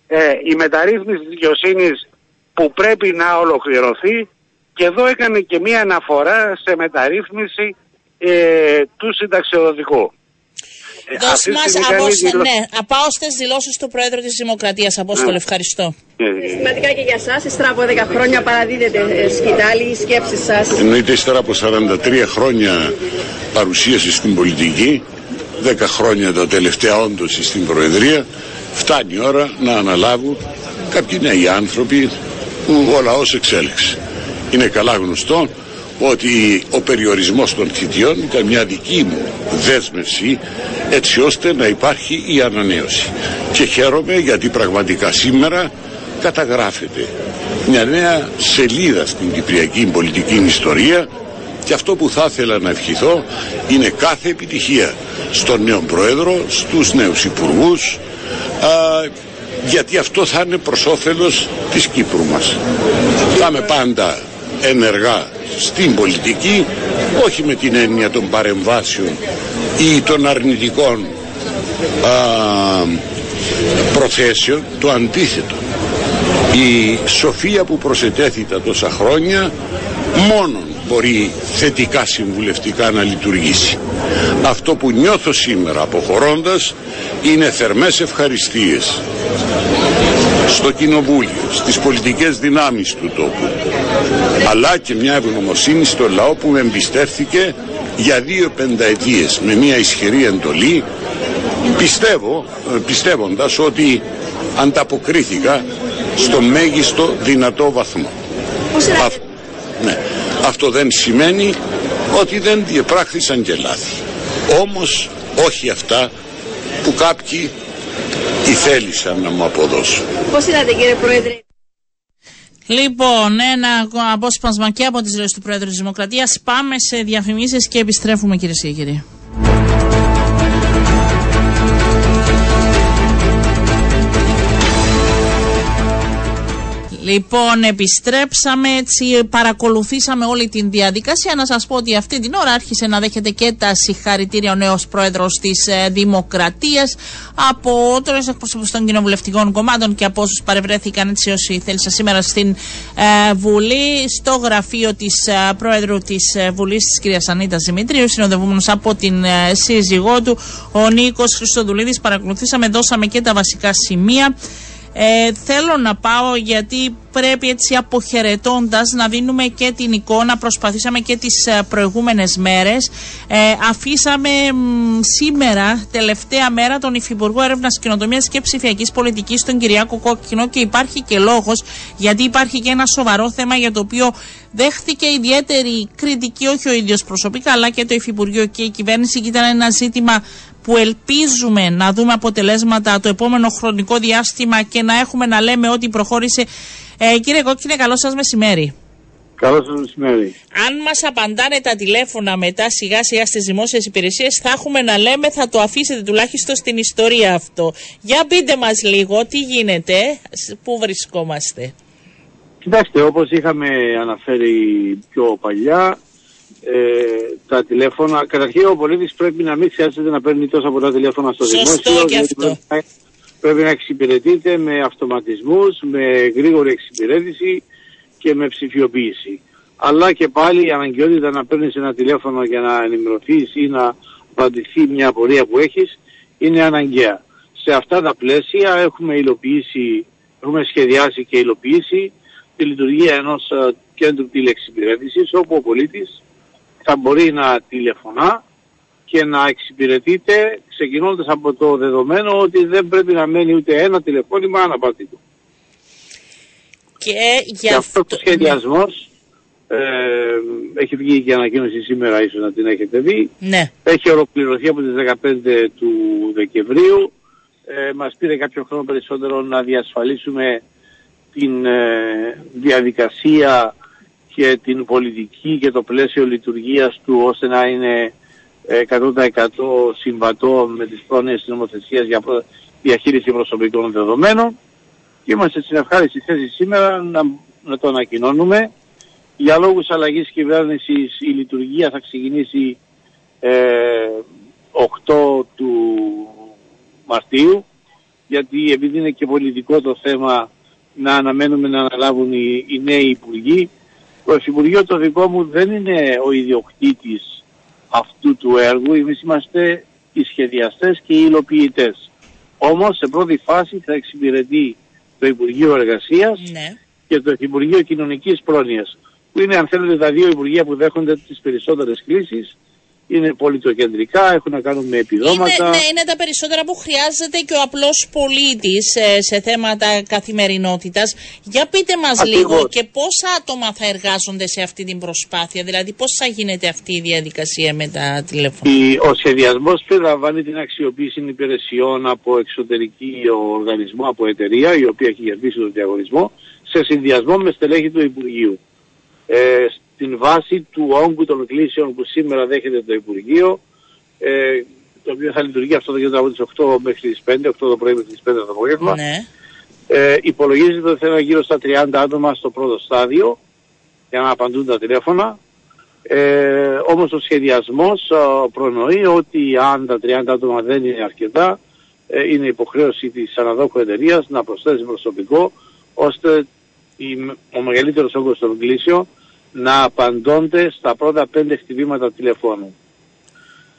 Speaker 4: ε, η μεταρρύθμιση της δικαιοσύνης που πρέπει να ολοκληρωθεί. Και εδώ έκανε και μία αναφορά σε μεταρρύθμιση ε, του συνταξιοδοτικού.
Speaker 2: Ε, Δώσ' μας δηλω... ναι, απάωστες δηλώσεις του Πρόεδρου της Δημοκρατίας. Απόστολε, ναι. ευχαριστώ.
Speaker 5: Ε, σημαντικά και για εσάς, ύστερα από 10 χρόνια παραδίδετε σκητάλη, οι σκέψεις σας.
Speaker 6: Εννοείται ύστερα από 43 χρόνια παρουσίαση στην πολιτική, 10 χρόνια τα τελευταία όντως στην Προεδρία, φτάνει η ώρα να αναλάβουν κάποιοι νέοι άνθρωποι που ο λαός εξέλιξε. Είναι καλά γνωστό ότι ο περιορισμός των θητιών ήταν μια δική μου δέσμευση έτσι ώστε να υπάρχει η ανανέωση. Και χαίρομαι γιατί πραγματικά σήμερα καταγράφεται μια νέα σελίδα στην κυπριακή πολιτική ιστορία και αυτό που θα ήθελα να ευχηθώ είναι κάθε επιτυχία στον νέο Πρόεδρο, στους νέους Υπουργούς, γιατί αυτό θα είναι προς όφελος της Κύπρου μας. Θα είμαι πάντα ενεργά στην πολιτική όχι με την έννοια των παρεμβάσεων ή των αρνητικών α, προθέσεων. Το αντίθετο. Η σοφία που προσετέθη τα τόσα χρόνια μόνον μπορεί θετικά συμβουλευτικά να λειτουργήσει. Αυτό που νιώθω σήμερα αποχωρώντας είναι θερμές ευχαριστίες στο κοινοβούλιο, στις πολιτικές δυνάμεις του τόπου αλλά και μια ευγνωμοσύνη στο λαό που με εμπιστεύθηκε για δύο πενταετίες με μια ισχυρή εντολή πιστεύω, πιστεύοντας ότι ανταποκρίθηκα στο μέγιστο δυνατό βαθμό. ναι. Αυτό δεν σημαίνει ότι δεν διεπράχθησαν και λάθη. Όμως όχι αυτά που κάποιοι θέλησαν να μου αποδώσουν.
Speaker 5: Πώς είδατε κύριε Πρόεδρε;
Speaker 2: Λοιπόν, ένα απόσπασμα και από τις δηλώσεις του Πρόεδρου της Δημοκρατίας. Πάμε σε διαφημίσεις και επιστρέφουμε κυρίε και κύριοι. Λοιπόν, επιστρέψαμε έτσι, παρακολουθήσαμε όλη την διαδικασία. Να σας πω ότι αυτή την ώρα άρχισε να δέχεται και τα συγχαρητήρια ο νέος πρόεδρος της ε, Δημοκρατίας από τρεις εκπροσώπους των κοινοβουλευτικών κομμάτων και από όσους παρευρέθηκαν έτσι όσοι θέλησαν σήμερα στην ε, Βουλή. Στο γραφείο της ε, πρόεδρου της ε, Βουλής, της κυρίας Ανίτας Δημητρίου, συνοδευόμενος από την ε, σύζυγό του, ο Νίκος Χριστοδουλίδη. Παρακολουθήσαμε, δώσαμε και τα βασικά σημεία. Ε, θέλω να πάω γιατί πρέπει έτσι αποχαιρετώντας να δίνουμε και την εικόνα. Προσπαθήσαμε και τις ε, προηγούμενες μέρες. Ε, αφήσαμε σήμερα, τελευταία μέρα, τον Υφυπουργό Έρευνας Κοινοτομίας και Ψηφιακής Πολιτικής, τον Κυριάκο Κόκκινο και υπάρχει και λόγος γιατί υπάρχει και ένα σοβαρό θέμα για το οποίο δέχτηκε ιδιαίτερη κριτική, όχι ο ίδιος προσωπικά, αλλά και το Υφυπουργείο και η κυβέρνηση και ήταν ένα ζήτημα που ελπίζουμε να δούμε αποτελέσματα το επόμενο χρονικό διάστημα και να έχουμε να λέμε ότι προχώρησε. Ε, κύριε Κόκκινε, καλό σας μεσημέρι.
Speaker 7: Καλό σας μεσημέρι.
Speaker 2: Αν μας απαντάνε τα τηλέφωνα μετά σιγά σιγά στις δημόσιες υπηρεσίες θα έχουμε να λέμε, θα το αφήσετε τουλάχιστον στην ιστορία αυτό. Για πείτε μας λίγο τι γίνεται, πού βρισκόμαστε.
Speaker 7: Κοιτάξτε, όπως είχαμε αναφέρει πιο παλιά, ε, τα τηλέφωνα. Καταρχήν ο πολίτης πρέπει να μην χρειάζεται να παίρνει τόσα πολλά τηλέφωνα στο
Speaker 2: Σωστό
Speaker 7: δημόσιο.
Speaker 2: και αυτό.
Speaker 7: Πρέπει να, πρέπει να εξυπηρετείται με αυτοματισμούς, με γρήγορη εξυπηρέτηση και με ψηφιοποίηση. Αλλά και πάλι η αναγκαιότητα να παίρνεις ένα τηλέφωνο για να ενημερωθείς ή να απαντηθεί μια απορία που έχεις είναι αναγκαία. Σε αυτά τα πλαίσια έχουμε υλοποιήσει, έχουμε σχεδιάσει και υλοποιήσει τη λειτουργία ενός ε, κέντρου τηλεξυπηρέτησης όπου ο πολίτης θα μπορεί να τηλεφωνά και να εξυπηρετείται ξεκινώντας από το δεδομένο ότι δεν πρέπει να μένει ούτε ένα τηλεφώνημα αναπατήτου.
Speaker 2: Και
Speaker 7: Και
Speaker 2: για
Speaker 7: αυτός ο σχεδιασμός ε, έχει βγει και ανακοίνωση σήμερα ίσως να την έχετε δει.
Speaker 2: Ναι.
Speaker 7: Έχει ολοκληρωθεί από τις 15 του Δεκεμβρίου. Ε, μας πήρε κάποιο χρόνο περισσότερο να διασφαλίσουμε την ε, διαδικασία και την πολιτική και το πλαίσιο λειτουργίας του ώστε να είναι ε, 100% συμβατό με τις πρόνοιες της νομοθεσίας για προ- διαχείριση προσωπικών δεδομένων. Και είμαστε στην ευχάριστη θέση σήμερα να, να το ανακοινώνουμε. Για λόγους αλλαγής κυβέρνησης η λειτουργία θα ξεκινήσει ε, 8 του Μαρτίου γιατί επειδή είναι και πολιτικό το θέμα να αναμένουμε να αναλάβουν οι, οι νέοι υπουργοί το Υφυπουργείο το δικό μου δεν είναι ο ιδιοκτήτης αυτού του έργου, εμείς είμαστε οι σχεδιαστές και οι υλοποιητές. Όμως σε πρώτη φάση θα εξυπηρετεί το Υπουργείο Εργασίας
Speaker 2: Ναι.
Speaker 7: και το Υπουργείο Κοινωνικής Πρόνοιας που είναι αν θέλετε τα δύο Υπουργεία που δέχονται τις περισσότερες κλήσεις είναι πολιτοκεντρικά, έχουν να κάνουν με επιδόματα.
Speaker 2: Είναι, ναι, είναι τα περισσότερα που χρειάζεται και ο απλός πολίτης ε, σε θέματα καθημερινότητας. Για πείτε μας
Speaker 7: Ακριβώς.
Speaker 2: λίγο και πόσα άτομα θα εργάζονται σε αυτή την προσπάθεια, δηλαδή πώς θα γίνεται αυτή η διαδικασία με τα τηλέφωνα;
Speaker 7: Η- Ο σχεδιασμός περιλαμβάνει την αξιοποίηση υπηρεσιών από εξωτερική οργανισμό, από εταιρεία, η οποία έχει κερδίσει τον διαγωνισμό, σε συνδυασμό με στελέχη του Υπουργείου. Ε, στην βάση του όγκου των κλήσεων που σήμερα δέχεται το Υπουργείο, ε, το οποίο θα λειτουργεί αυτό το γεγονό από τις 8 μέχρι τις 5, 8 το πρωί μέχρι τις 5 το απόγευμα,
Speaker 2: Ναι.
Speaker 7: ε, υπολογίζεται ότι θα είναι γύρω στα 30 άτομα στο πρώτο στάδιο για να απαντούν τα τηλέφωνα. Ε, όμως ο σχεδιασμός α, προνοεί ότι αν τα 30 άτομα δεν είναι αρκετά ε, είναι υποχρέωση της αναδόχου εταιρείας να προσθέσει προσωπικό ώστε η, ο μεγαλύτερος όγκος των κλήσεων να απαντώνται στα πρώτα πέντε χτυπήματα τηλεφώνου.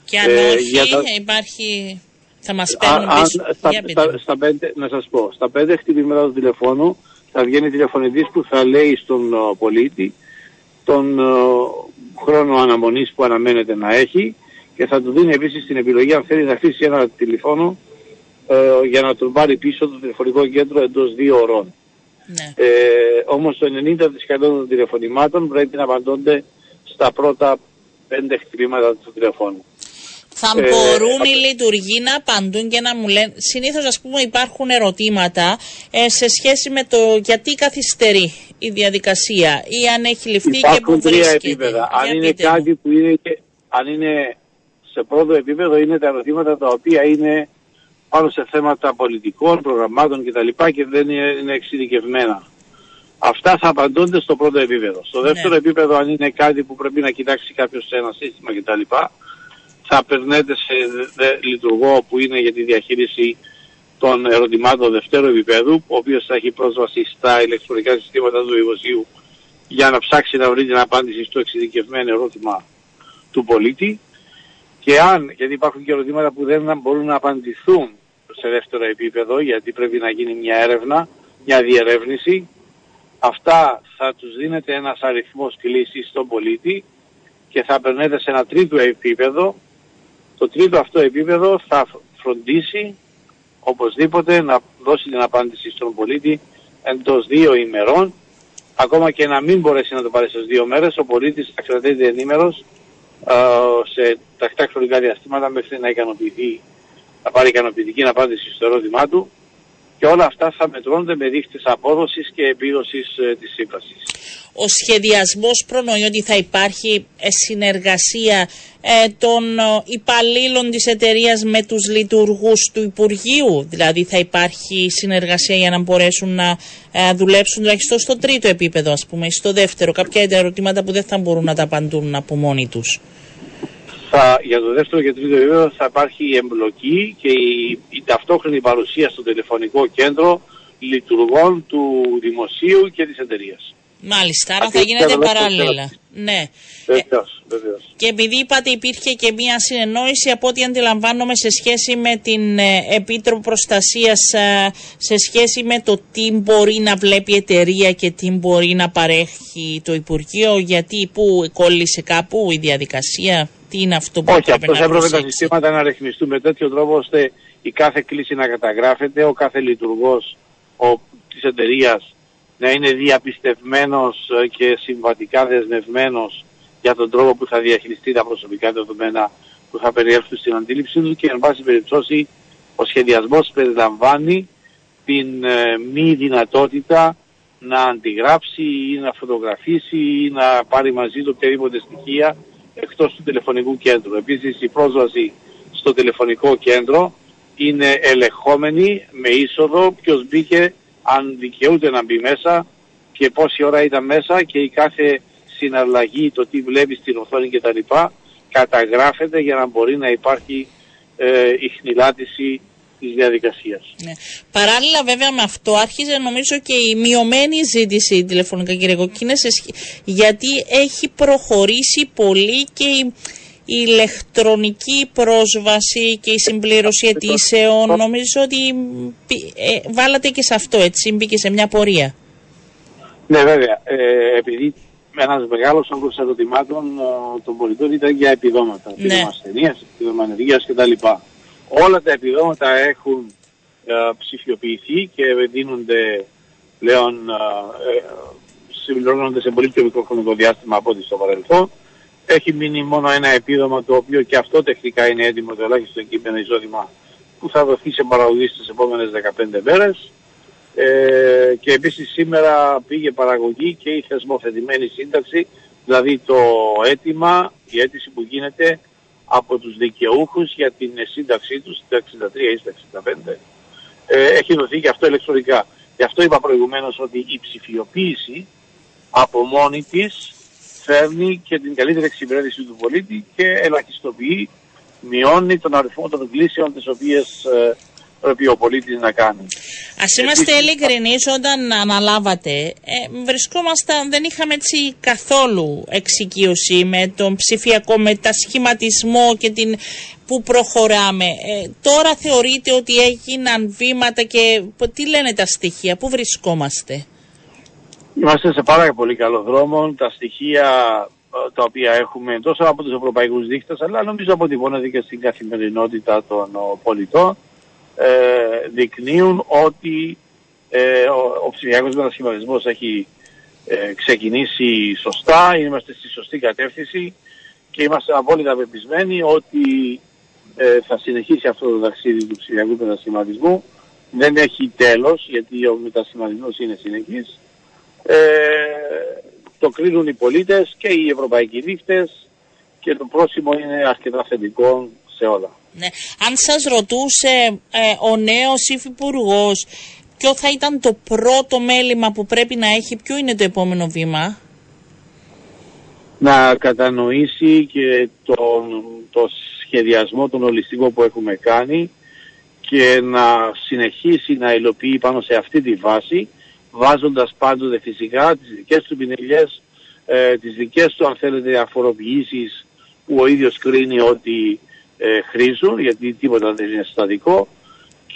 Speaker 2: Και αν
Speaker 7: Ε,
Speaker 2: όχι
Speaker 7: για τα-
Speaker 2: υπάρχει... Θα μας
Speaker 7: Α-
Speaker 2: παίρνουν
Speaker 7: αν-
Speaker 2: πίσω.
Speaker 7: στα,
Speaker 2: Για πείτε
Speaker 7: στα,
Speaker 2: μου.
Speaker 7: στα πέντε, να σας πω, στα πέντε χτυπήματα του τηλεφώνου θα βγαίνει τηλεφωνητής που θα λέει στον ο, πολίτη τον ο, χρόνο αναμονής που αναμένεται να έχει και θα του δίνει επίσης την επιλογή αν θέλει να αφήσει ένα τηλεφώνο ε, για να τον πάρει πίσω το τηλεφωνικό κέντρο εντός δύο ωρών.
Speaker 2: Ναι.
Speaker 7: Ε, όμως το 90% των τηλεφωνημάτων πρέπει να απαντώνται στα πρώτα πέντε χτυπήματα του τηλεφώνου.
Speaker 2: Θα
Speaker 7: Ε,
Speaker 2: μπορούν
Speaker 7: απ'
Speaker 2: οι λειτουργοί να απαντούν και να μου λένε. Συνήθως, ας πούμε, υπάρχουν ερωτήματα ε, σε σχέση με το γιατί καθυστερεί η διαδικασία ή αν έχει ληφθεί και
Speaker 7: Υπάρχουν
Speaker 2: πού
Speaker 7: τρία
Speaker 2: βρίσκεται.
Speaker 7: επίπεδα.
Speaker 2: Για
Speaker 7: Αν είναι
Speaker 2: πείτε μου.
Speaker 7: κάτι που είναι, και- αν είναι σε πρώτο επίπεδο είναι τα ερωτήματα τα οποία είναι πάνω σε θέματα πολιτικών, προγραμμάτων κτλ. και δεν είναι, είναι εξειδικευμένα. Αυτά θα απαντώνται στο πρώτο επίπεδο. Στο δεύτερο επίπεδο, αν είναι κάτι που πρέπει να κοιτάξει κάποιος σε ένα σύστημα κτλ., θα περνέτε σε δε- λειτουργό που είναι για τη διαχείριση των ερωτημάτων δευτέρου επίπεδου, ο οποίος θα έχει πρόσβαση στα ηλεκτρονικά συστήματα του δημοσίου για να ψάξει να βρει την απάντηση στο εξειδικευμένο ερώτημα του πολίτη. Και αν, γιατί υπάρχουν και ερωτήματα που δεν μπορούν να απαντηθούν σε δεύτερο επίπεδο, γιατί πρέπει να γίνει μια έρευνα, μια διερεύνηση, αυτά θα τους δίνεται ένας αριθμός κλήσης στον πολίτη και θα περνέτε σε ένα τρίτο επίπεδο. Το τρίτο αυτό επίπεδο θα φροντίσει οπωσδήποτε να δώσει την απάντηση στον πολίτη εντός δύο ημερών ακόμα και να μην μπορέσει να το πάρει στις δύο μέρες, ο πολίτης θα κρατείται ενήμερος ε, σε τακτά χρονικά διαστήματα μέχρι να ικανοποιηθεί, να πάρει ικανοποιητική απάντηση στο ερώτημά του και όλα αυτά θα μετρώνται με δείχτες απόδοσης και επίδοσης ε, της σύμβασης.
Speaker 2: Ο σχεδιασμός προνοεί ότι θα υπάρχει ε, συνεργασία ε, των ε, υπαλλήλων της εταιρείας με τους λειτουργούς του Υπουργείου. Δηλαδή θα υπάρχει συνεργασία για να μπορέσουν να ε, δουλέψουν τουλάχιστον στο τρίτο επίπεδο ας πούμε, ή στο δεύτερο. Κάποια ερωτήματα που δεν θα μπορούν να τα απαντούν από μόνοι τους.
Speaker 7: Θα, για το δεύτερο και τρίτο επίπεδο θα υπάρχει η εμπλοκή και η, η ταυτόχρονη παρουσία στο τηλεφωνικό κέντρο λειτουργών του δημοσίου και της εταιρείας.
Speaker 2: Μάλιστα, άρα θα
Speaker 7: Αυτή
Speaker 2: γίνεται
Speaker 7: είναι το δεύτερο
Speaker 2: παράλληλα. Ναι. Ε,
Speaker 7: Βεβαίως, βεβαίως.
Speaker 2: Και επειδή είπατε υπήρχε και μία συνεννόηση από ό,τι αντιλαμβάνομαι σε σχέση με την ε, Επίτροπο Προστασίας ε, σε σχέση με το τι μπορεί να βλέπει η εταιρεία και τι μπορεί να παρέχει το Υπουργείο γιατί που κόλλησε κάπου η διαδικασία τι είναι αυτό που
Speaker 7: Όχι,
Speaker 2: πρέπει
Speaker 7: απλώς
Speaker 2: να
Speaker 7: έπρεπε τα
Speaker 2: προσέξει;
Speaker 7: συστήματα να ρυθμιστούν με τέτοιο τρόπο ώστε η κάθε κλίση να καταγράφεται, ο κάθε λειτουργός ο, της εταιρείας να είναι διαπιστευμένος ε, και συμβατικά δεσμευμένος για τον τρόπο που θα διαχειριστεί τα προσωπικά δεδομένα που θα περιέλθουν στην αντίληψή του και εν πάση περιπτώσει ο σχεδιασμός περιλαμβάνει την ε, μη δυνατότητα να αντιγράψει ή να φωτογραφίσει ή να πάρει μαζί του οποιαδήποτε στοιχεία εκτός του τηλεφωνικού κέντρου. Επίσης η πρόσβαση στο τηλεφωνικό κέντρο είναι ελεγχόμενη με είσοδο ποιος μπήκε, αν δικαιούται να μπει μέσα και πόση ώρα ήταν μέσα και η κάθε συναλλαγή, το τι βλέπεις στην οθόνη κτλ. καταγράφεται για να μπορεί να υπάρχει ε, η χνηλάτιση της διαδικασίας.
Speaker 2: Ναι. Παράλληλα βέβαια με αυτό άρχιζε νομίζω και η μειωμένη ζήτηση τηλεφωνικά κύριε Κοκκίνε σε σχ- γιατί έχει προχωρήσει πολύ και η, η ηλεκτρονική πρόσβαση και η συμπλήρωση αιτήσεων νομίζω ότι μ, πη- ε, βάλατε και σε αυτό έτσι μπήκε σε μια πορεία.
Speaker 7: Ναι, βέβαια. Ε, επειδή ένας μεγάλος όγκος ερωτημάτων ε, των πολιτών ήταν για επιδόματα.
Speaker 2: Ναι.
Speaker 7: Επίδομα ασθενείας, επίδομα ανεργίας κτλ. Όλα τα επιδόματα έχουν ε, ψηφιοποιηθεί και δίνονται πλέον ε, ε, συμπληρώνονται σε πολύ πιο μικρό χρονικό διάστημα από ό,τι στο παρελθόν. Έχει μείνει μόνο ένα επίδομα το οποίο και αυτό τεχνικά είναι έτοιμο το ελάχιστο κείμενο εισόδημα που θα δοθεί σε παραγωγή στις επόμενες 15 μέρες. Ε, και επίσης σήμερα πήγε παραγωγή και η θεσμοθετημένη σύνταξη, δηλαδή το αίτημα, η αίτηση που γίνεται από τους δικαιούχους για την σύνταξή τους, στα 63 ή στα 65, ε, έχει δοθεί και αυτό ηλεκτρονικά. Γι' αυτό είπα προηγουμένως ότι η ψηφιοποίηση από μόνη της φέρνει και την καλύτερη εξυπηρέτηση του πολίτη και ελαχιστοποιεί, μειώνει τον αριθμό των κλήσεων τις οποίες ε, πρέπει ο πολίτης να κάνει.
Speaker 2: Α είμαστε
Speaker 7: Επίσης-
Speaker 2: ειλικρινείς, όταν αναλάβατε, ε, βρισκόμασταν, δεν είχαμε έτσι καθόλου εξοικείωση με τον ψηφιακό μετασχηματισμό και την που προχωράμε. Ε, τώρα θεωρείτε ότι έγιναν βήματα και π- τι λένε τα στοιχεία, πού βρισκόμαστε;
Speaker 7: Είμαστε σε πάρα πολύ καλό δρόμο. Τα στοιχεία ε, τα οποία έχουμε τόσο από τους ευρωπαϊκούς δείκτες αλλά νομίζω αποτυπώνεται και στην καθημερινότητα των ο, πολιτών ε, δεικνύουν ότι ε, ο, ο ψηφιακός μετασχηματισμός έχει ε, ξεκινήσει σωστά, είμαστε στη σωστή κατεύθυνση και είμαστε απόλυτα πεπισμένοι ότι ε, θα συνεχίσει αυτό το ταξίδι του ψηφιακού μετασχηματισμού. Δεν έχει τέλος γιατί ο μετασχηματισμός είναι συνεχής ε, το κρίνουν οι πολίτες και οι ευρωπαϊκοί δείκτες και το πρόσημο είναι αρκετά θετικό σε όλα.
Speaker 2: Ναι. Αν σας ρωτούσε ε, ο νέος υφυπουργός ποιο θα ήταν το πρώτο μέλημα που πρέπει να έχει, ποιο είναι το επόμενο βήμα;
Speaker 7: Να κατανοήσει και τον, το σχεδιασμό, τον ολιστικό που έχουμε κάνει και να συνεχίσει να υλοποιεί πάνω σε αυτή τη βάση βάζοντας πάντοτε φυσικά τις δικές του πινελιές, ε, τις δικές του αν θέλετε αφοροποιήσεις που ο ίδιος κρίνει ότι ε, χρήζουν γιατί τίποτα δεν είναι στατικό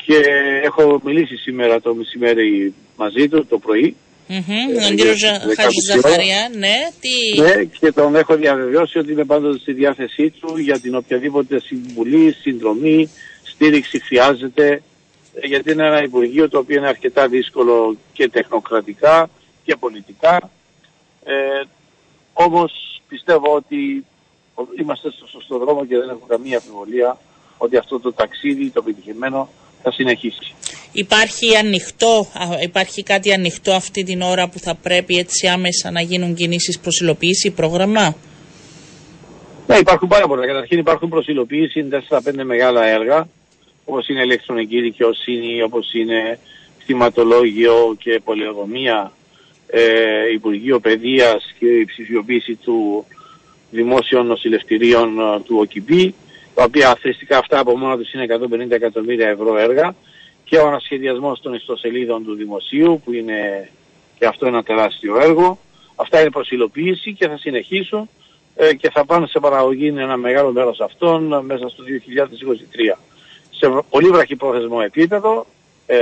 Speaker 7: και έχω μιλήσει σήμερα το μεσημέρι μαζί του το πρωί.
Speaker 2: Mm-hmm, τον κύριο Ζαχαρία, ναι. Τι...
Speaker 7: Ναι, και τον έχω διαβεβαιώσει ότι είμαι πάντοτε στη διάθεσή του για την οποιαδήποτε συμβουλή, συνδρομή, στήριξη χρειάζεται, γιατί είναι ένα Υπουργείο το οποίο είναι αρκετά δύσκολο και τεχνοκρατικά και πολιτικά. Ε, όμως πιστεύω ότι είμαστε στο σωστό δρόμο και δεν έχω καμία αμφιβολία ότι αυτό το ταξίδι, το επιτυχημένο, θα συνεχίσει.
Speaker 2: Υπάρχει ανοιχτό, υπάρχει κάτι ανοιχτό αυτή την ώρα που θα πρέπει έτσι άμεσα να γίνουν κινήσεις προς υλοποίηση, πρόγραμμα;
Speaker 7: Ναι, υπάρχουν πάρα πολλά. Καταρχήν υπάρχουν προς υλοποίηση 4-5 μεγάλα έργα, όπως είναι ηλεκτρονική δικαιοσύνη, όπως είναι κτηματολόγιο και πολεοδομία, ε, Υπουργείο Παιδείας και η ψηφιοποίηση του δημόσιων νοσηλευτηρίων ε, του ΟΚΙΠΗ, τα οποία θετικά αυτά από μόνα τους είναι 150 εκατομμύρια ευρώ έργα και ο ανασχεδιασμός των ιστοσελίδων του Δημοσίου που είναι και αυτό ένα τεράστιο έργο. Αυτά είναι προς υλοποίηση και θα συνεχίσουν ε, και θα πάνε σε παραγωγή ένα μεγάλο μέρος αυτών μέσα στο 2023. Σε πολύ βραχυπρόθεσμο επίπεδο, ε,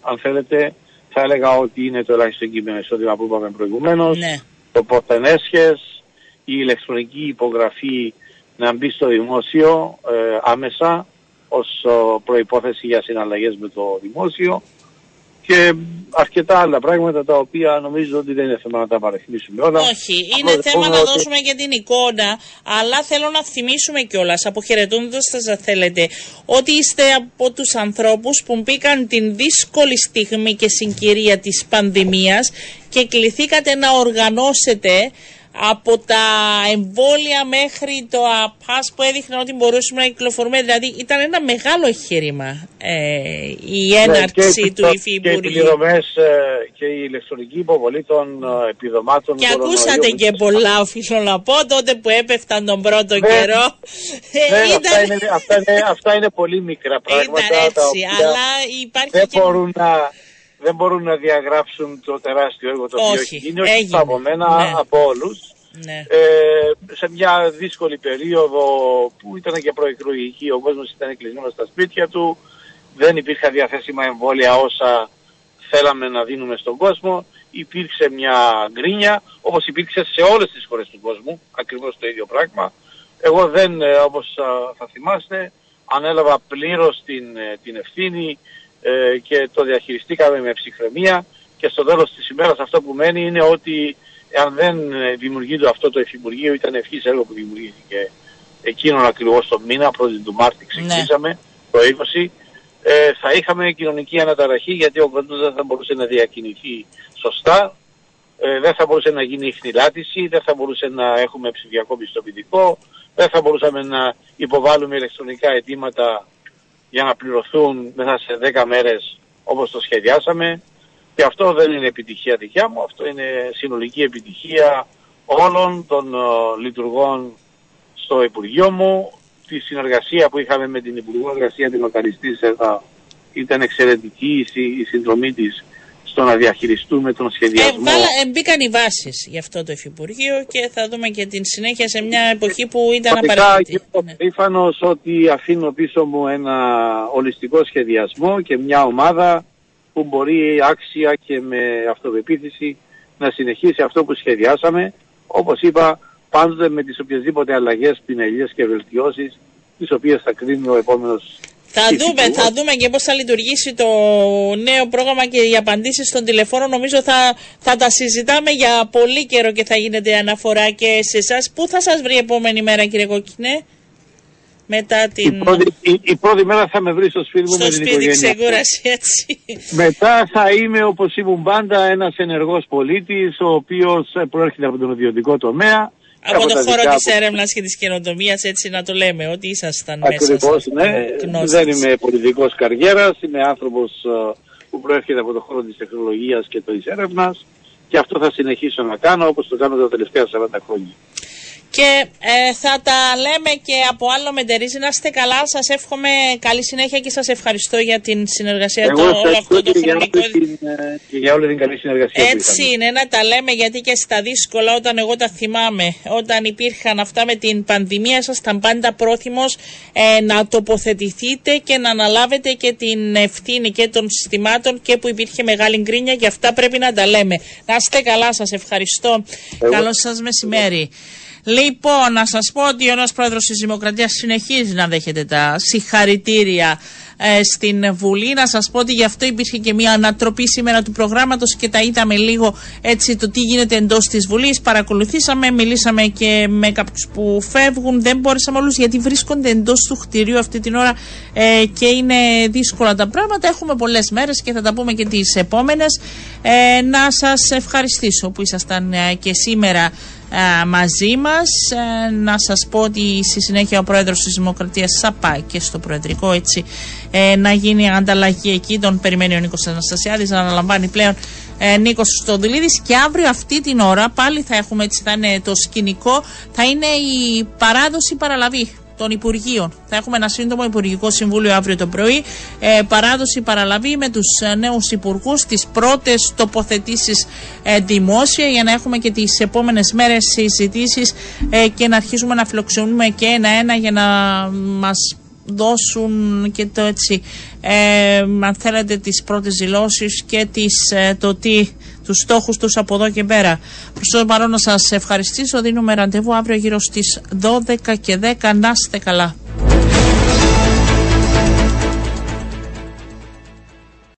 Speaker 7: αν θέλετε, θα έλεγα ότι είναι το ελάχιστο κείμενο εισόδημα που είπαμε προηγουμένως,
Speaker 2: Ναι.
Speaker 7: το πορτενέσχες, η ηλεκτρονική υπογραφή να μπει στο δημόσιο ε, άμεσα ως ο, προϋπόθεση για συναλλαγές με το δημόσιο και αρκετά άλλα πράγματα τα οποία νομίζω ότι δεν είναι θέμα να τα παρεθμίσουμε όλα.
Speaker 2: Όχι,
Speaker 7: Απλώς
Speaker 2: είναι θέμα
Speaker 7: πούμε
Speaker 2: να
Speaker 7: ότι-
Speaker 2: δώσουμε και την εικόνα, αλλά θέλω να θυμίσουμε κιόλας, αποχαιρετώντα σας, αν θέλετε, ότι είστε από τους ανθρώπους που μπήκαν την δύσκολη στιγμή και συγκυρία της πανδημίας και κληθήκατε να οργανώσετε από τα εμβόλια μέχρι το ΑΠΑΣ που έδειχνε ότι μπορούσαμε να κυκλοφορούμε. Δηλαδή ήταν ένα μεγάλο εγχείρημα ε, η
Speaker 7: Ναι,
Speaker 2: έναρξη
Speaker 7: και,
Speaker 2: του
Speaker 7: το- Και οι
Speaker 2: Υφυπουργείου.
Speaker 7: πληρωμές ε, και η ηλεκτρονική υποβολή των ε, επιδομάτων.
Speaker 2: Και
Speaker 7: κορονοϊού.
Speaker 2: ακούσατε και πολλά, οφείλω να πω, τότε που έπεφταν τον πρώτο
Speaker 7: Ναι.
Speaker 2: καιρό. Ε,
Speaker 7: Ναι,
Speaker 2: ήταν,
Speaker 7: αυτά, είναι, αυτά, είναι, αυτά είναι πολύ μικρά πράγματα
Speaker 2: ήταν
Speaker 7: τα
Speaker 2: έτσι,
Speaker 7: οποία
Speaker 2: αλλά υπάρχει
Speaker 7: δεν
Speaker 2: και...
Speaker 7: μπορούν, να, δεν μπορούν να διαγράψουν το τεράστιο έργο το οποίο
Speaker 2: Όχι,
Speaker 7: έχει γίνει, όχι
Speaker 2: έγινε.
Speaker 7: από μένα,
Speaker 2: Ναι.
Speaker 7: από όλους.
Speaker 2: Ναι.
Speaker 7: Ε, σε μια δύσκολη περίοδο που ήταν και προεκλογική, ο κόσμος ήταν κλεισμένος στα σπίτια του, δεν υπήρχαν διαθέσιμα εμβόλια όσα θέλαμε να δίνουμε στον κόσμο, υπήρξε μια γκρίνια, όπως υπήρξε σε όλες τις χώρες του κόσμου, ακριβώς το ίδιο πράγμα. Εγώ δεν, ε, όπως α, θα θυμάστε, ανέλαβα πλήρως την, ε, την ευθύνη ε, και το διαχειριστήκαμε με ψυχραιμία και στο τέλος της ημέρας αυτό που μένει είναι ότι εάν δεν ε, δημιουργείται αυτό το εφημουργείο, ήταν ευχής έργο που δημιουργήθηκε εκείνον ακριβώς τον μήνα, 1η του Μάρτη ξεκινήσαμε, το 20, ε, θα είχαμε κοινωνική αναταραχή γιατί ο κόσμος δεν θα μπορούσε να διακινηθεί σωστά, ε, δεν θα μπορούσε να γίνει χνηλάτιση, δεν θα μπορούσε να έχουμε ψηφιακό πιστοποιητικό, δεν θα μπορούσαμε να υποβάλουμε ηλεκτρονικά αιτήματα για να πληρωθούν μέσα σε 10 μέρες όπως το σχεδιάσαμε. Και αυτό δεν είναι επιτυχία δικιά μου, αυτό είναι συνολική επιτυχία όλων των ε, λειτουργών στο Υπουργείο μου. Τη συνεργασία που είχαμε με την Υπουργό Εργασίας την Οκαριστή ΣΕΔΑ ήταν εξαιρετική η, συ- η συνδρομή της στο να διαχειριστούμε τον
Speaker 2: Ε,
Speaker 7: σχεδιασμό.
Speaker 2: βάλα, ε, μπήκαν οι βάσεις για αυτό το Υφυπουργείο και θα δούμε και την συνέχεια σε μια εποχή που ήταν
Speaker 7: Πραγματικά
Speaker 2: απαραίτητη.
Speaker 7: είμαι
Speaker 2: Ναι.
Speaker 7: περήφανος ότι αφήνω πίσω μου ένα ολιστικό σχεδιασμό και μια ομάδα που μπορεί άξια και με αυτοπεποίθηση να συνεχίσει αυτό που σχεδιάσαμε. Όπως είπα, πάντοτε με τις οποιασδήποτε αλλαγές, πινελιές και βελτιώσεις τις οποίες θα κρίνει ο επόμενος
Speaker 2: Θα δούμε,
Speaker 7: υφυπουργός.
Speaker 2: θα δούμε και πώς θα λειτουργήσει το νέο πρόγραμμα και οι απαντήσεις στον τηλεφώνο. Νομίζω θα, θα τα συζητάμε για πολύ καιρό και θα γίνεται αναφορά και σε εσάς. Πού θα σας βρει η επόμενη μέρα κύριε Κόκκινε; Μετά
Speaker 7: Η
Speaker 2: την...
Speaker 7: πρώτη, η, η πρώτη μέρα θα με βρει στο σπίτι μου
Speaker 2: στο
Speaker 7: με την
Speaker 2: σπίτι
Speaker 7: οικογένεια.
Speaker 2: ξεκούραση έτσι.
Speaker 7: Μετά θα είμαι όπως ήμουν πάντα ένας ενεργός πολίτης ο οποίος ε, προέρχεται από τον ιδιωτικό τομέα.
Speaker 2: Από
Speaker 7: Έχω
Speaker 2: το
Speaker 7: τα
Speaker 2: χώρο
Speaker 7: δικά
Speaker 2: της
Speaker 7: μου-
Speaker 2: έρευνας και της καινοτομίας έτσι να το λέμε ότι ήσασταν μέσα
Speaker 7: Ακριβώς,
Speaker 2: σε
Speaker 7: ναι.
Speaker 2: γνώστες.
Speaker 7: Δεν είμαι πολιτικός καριέρας, είμαι άνθρωπος ε, που προέρχεται από το χώρο της τεχνολογίας και της έρευνας και αυτό θα συνεχίσω να κάνω όπως το κάνω τα τελευταία 40 χρόνια
Speaker 2: και ε, θα τα λέμε και από άλλο μετερίζει. Να είστε καλά, σας εύχομαι καλή συνέχεια και σας ευχαριστώ για την συνεργασία
Speaker 7: Εγώ
Speaker 2: το, όλο αυτό το χρονικό.
Speaker 7: Την, ε, και για όλη την καλή συνεργασία
Speaker 2: Έτσι
Speaker 7: που
Speaker 2: είναι, να τα λέμε γιατί και στα δύσκολα όταν εγώ τα θυμάμαι, όταν υπήρχαν αυτά με την πανδημία, ήσασταν πάντα πρόθυμος ε, να τοποθετηθείτε και να αναλάβετε και την ευθύνη και των συστημάτων και που υπήρχε μεγάλη γκρίνια και αυτά πρέπει να τα λέμε. Να είστε καλά, σας ευχαριστώ. Καλό σας μεσημέρι. Λοιπόν, να σας πω ότι ο νέος πρόεδρος της Δημοκρατίας συνεχίζει να δέχεται τα συγχαρητήρια ε, στην Βουλή. Να σας πω ότι γι' αυτό υπήρχε και μια ανατροπή σήμερα του προγράμματος και τα είδαμε λίγο έτσι το τι γίνεται εντός της Βουλής. Παρακολουθήσαμε, μιλήσαμε και με κάποιους που φεύγουν. Δεν μπόρεσαμε όλους γιατί βρίσκονται εντός του κτηρίου αυτή την ώρα ε, και είναι δύσκολα τα πράγματα. Έχουμε πολλές μέρες και θα τα πούμε και τις επόμενες. Ε, να σας ευχαριστήσω που ήσασταν ε, και σήμερα ε, μαζί μας. Ε, να σας πω ότι στη συνέχεια ο Πρόεδρος της Δημοκρατίας θα πάει και στο Προεδρικό έτσι ε, να γίνει ανταλλαγή εκεί. Τον περιμένει ο Νίκος Αναστασιάδης να αναλαμβάνει πλέον ε, Νίκος Στοδηλίδης και αύριο αυτή την ώρα πάλι θα έχουμε έτσι θα είναι το σκηνικό θα είναι η παράδοση παραλαβή των Υπουργείων. Θα έχουμε ένα σύντομο Υπουργικό Συμβούλιο αύριο το πρωί. Ε, παράδοση παραλαβή με τους ε, νέους υπουργούς, τις πρώτες τοποθετήσεις ε, δημόσια για να έχουμε και τις επόμενες μέρες συζητήσεις ε, και να αρχίσουμε να φιλοξενούμε και ένα-ένα για να μας δώσουν και το έτσι ε, αν θέλετε τις πρώτες δηλώσεις και τις, ε, το τι τους στόχους τους από εδώ και πέρα. Προς το παρόν να σας ευχαριστήσω. Δίνουμε ραντεβού αύριο γύρω στις 12 και 10. Να είστε καλά.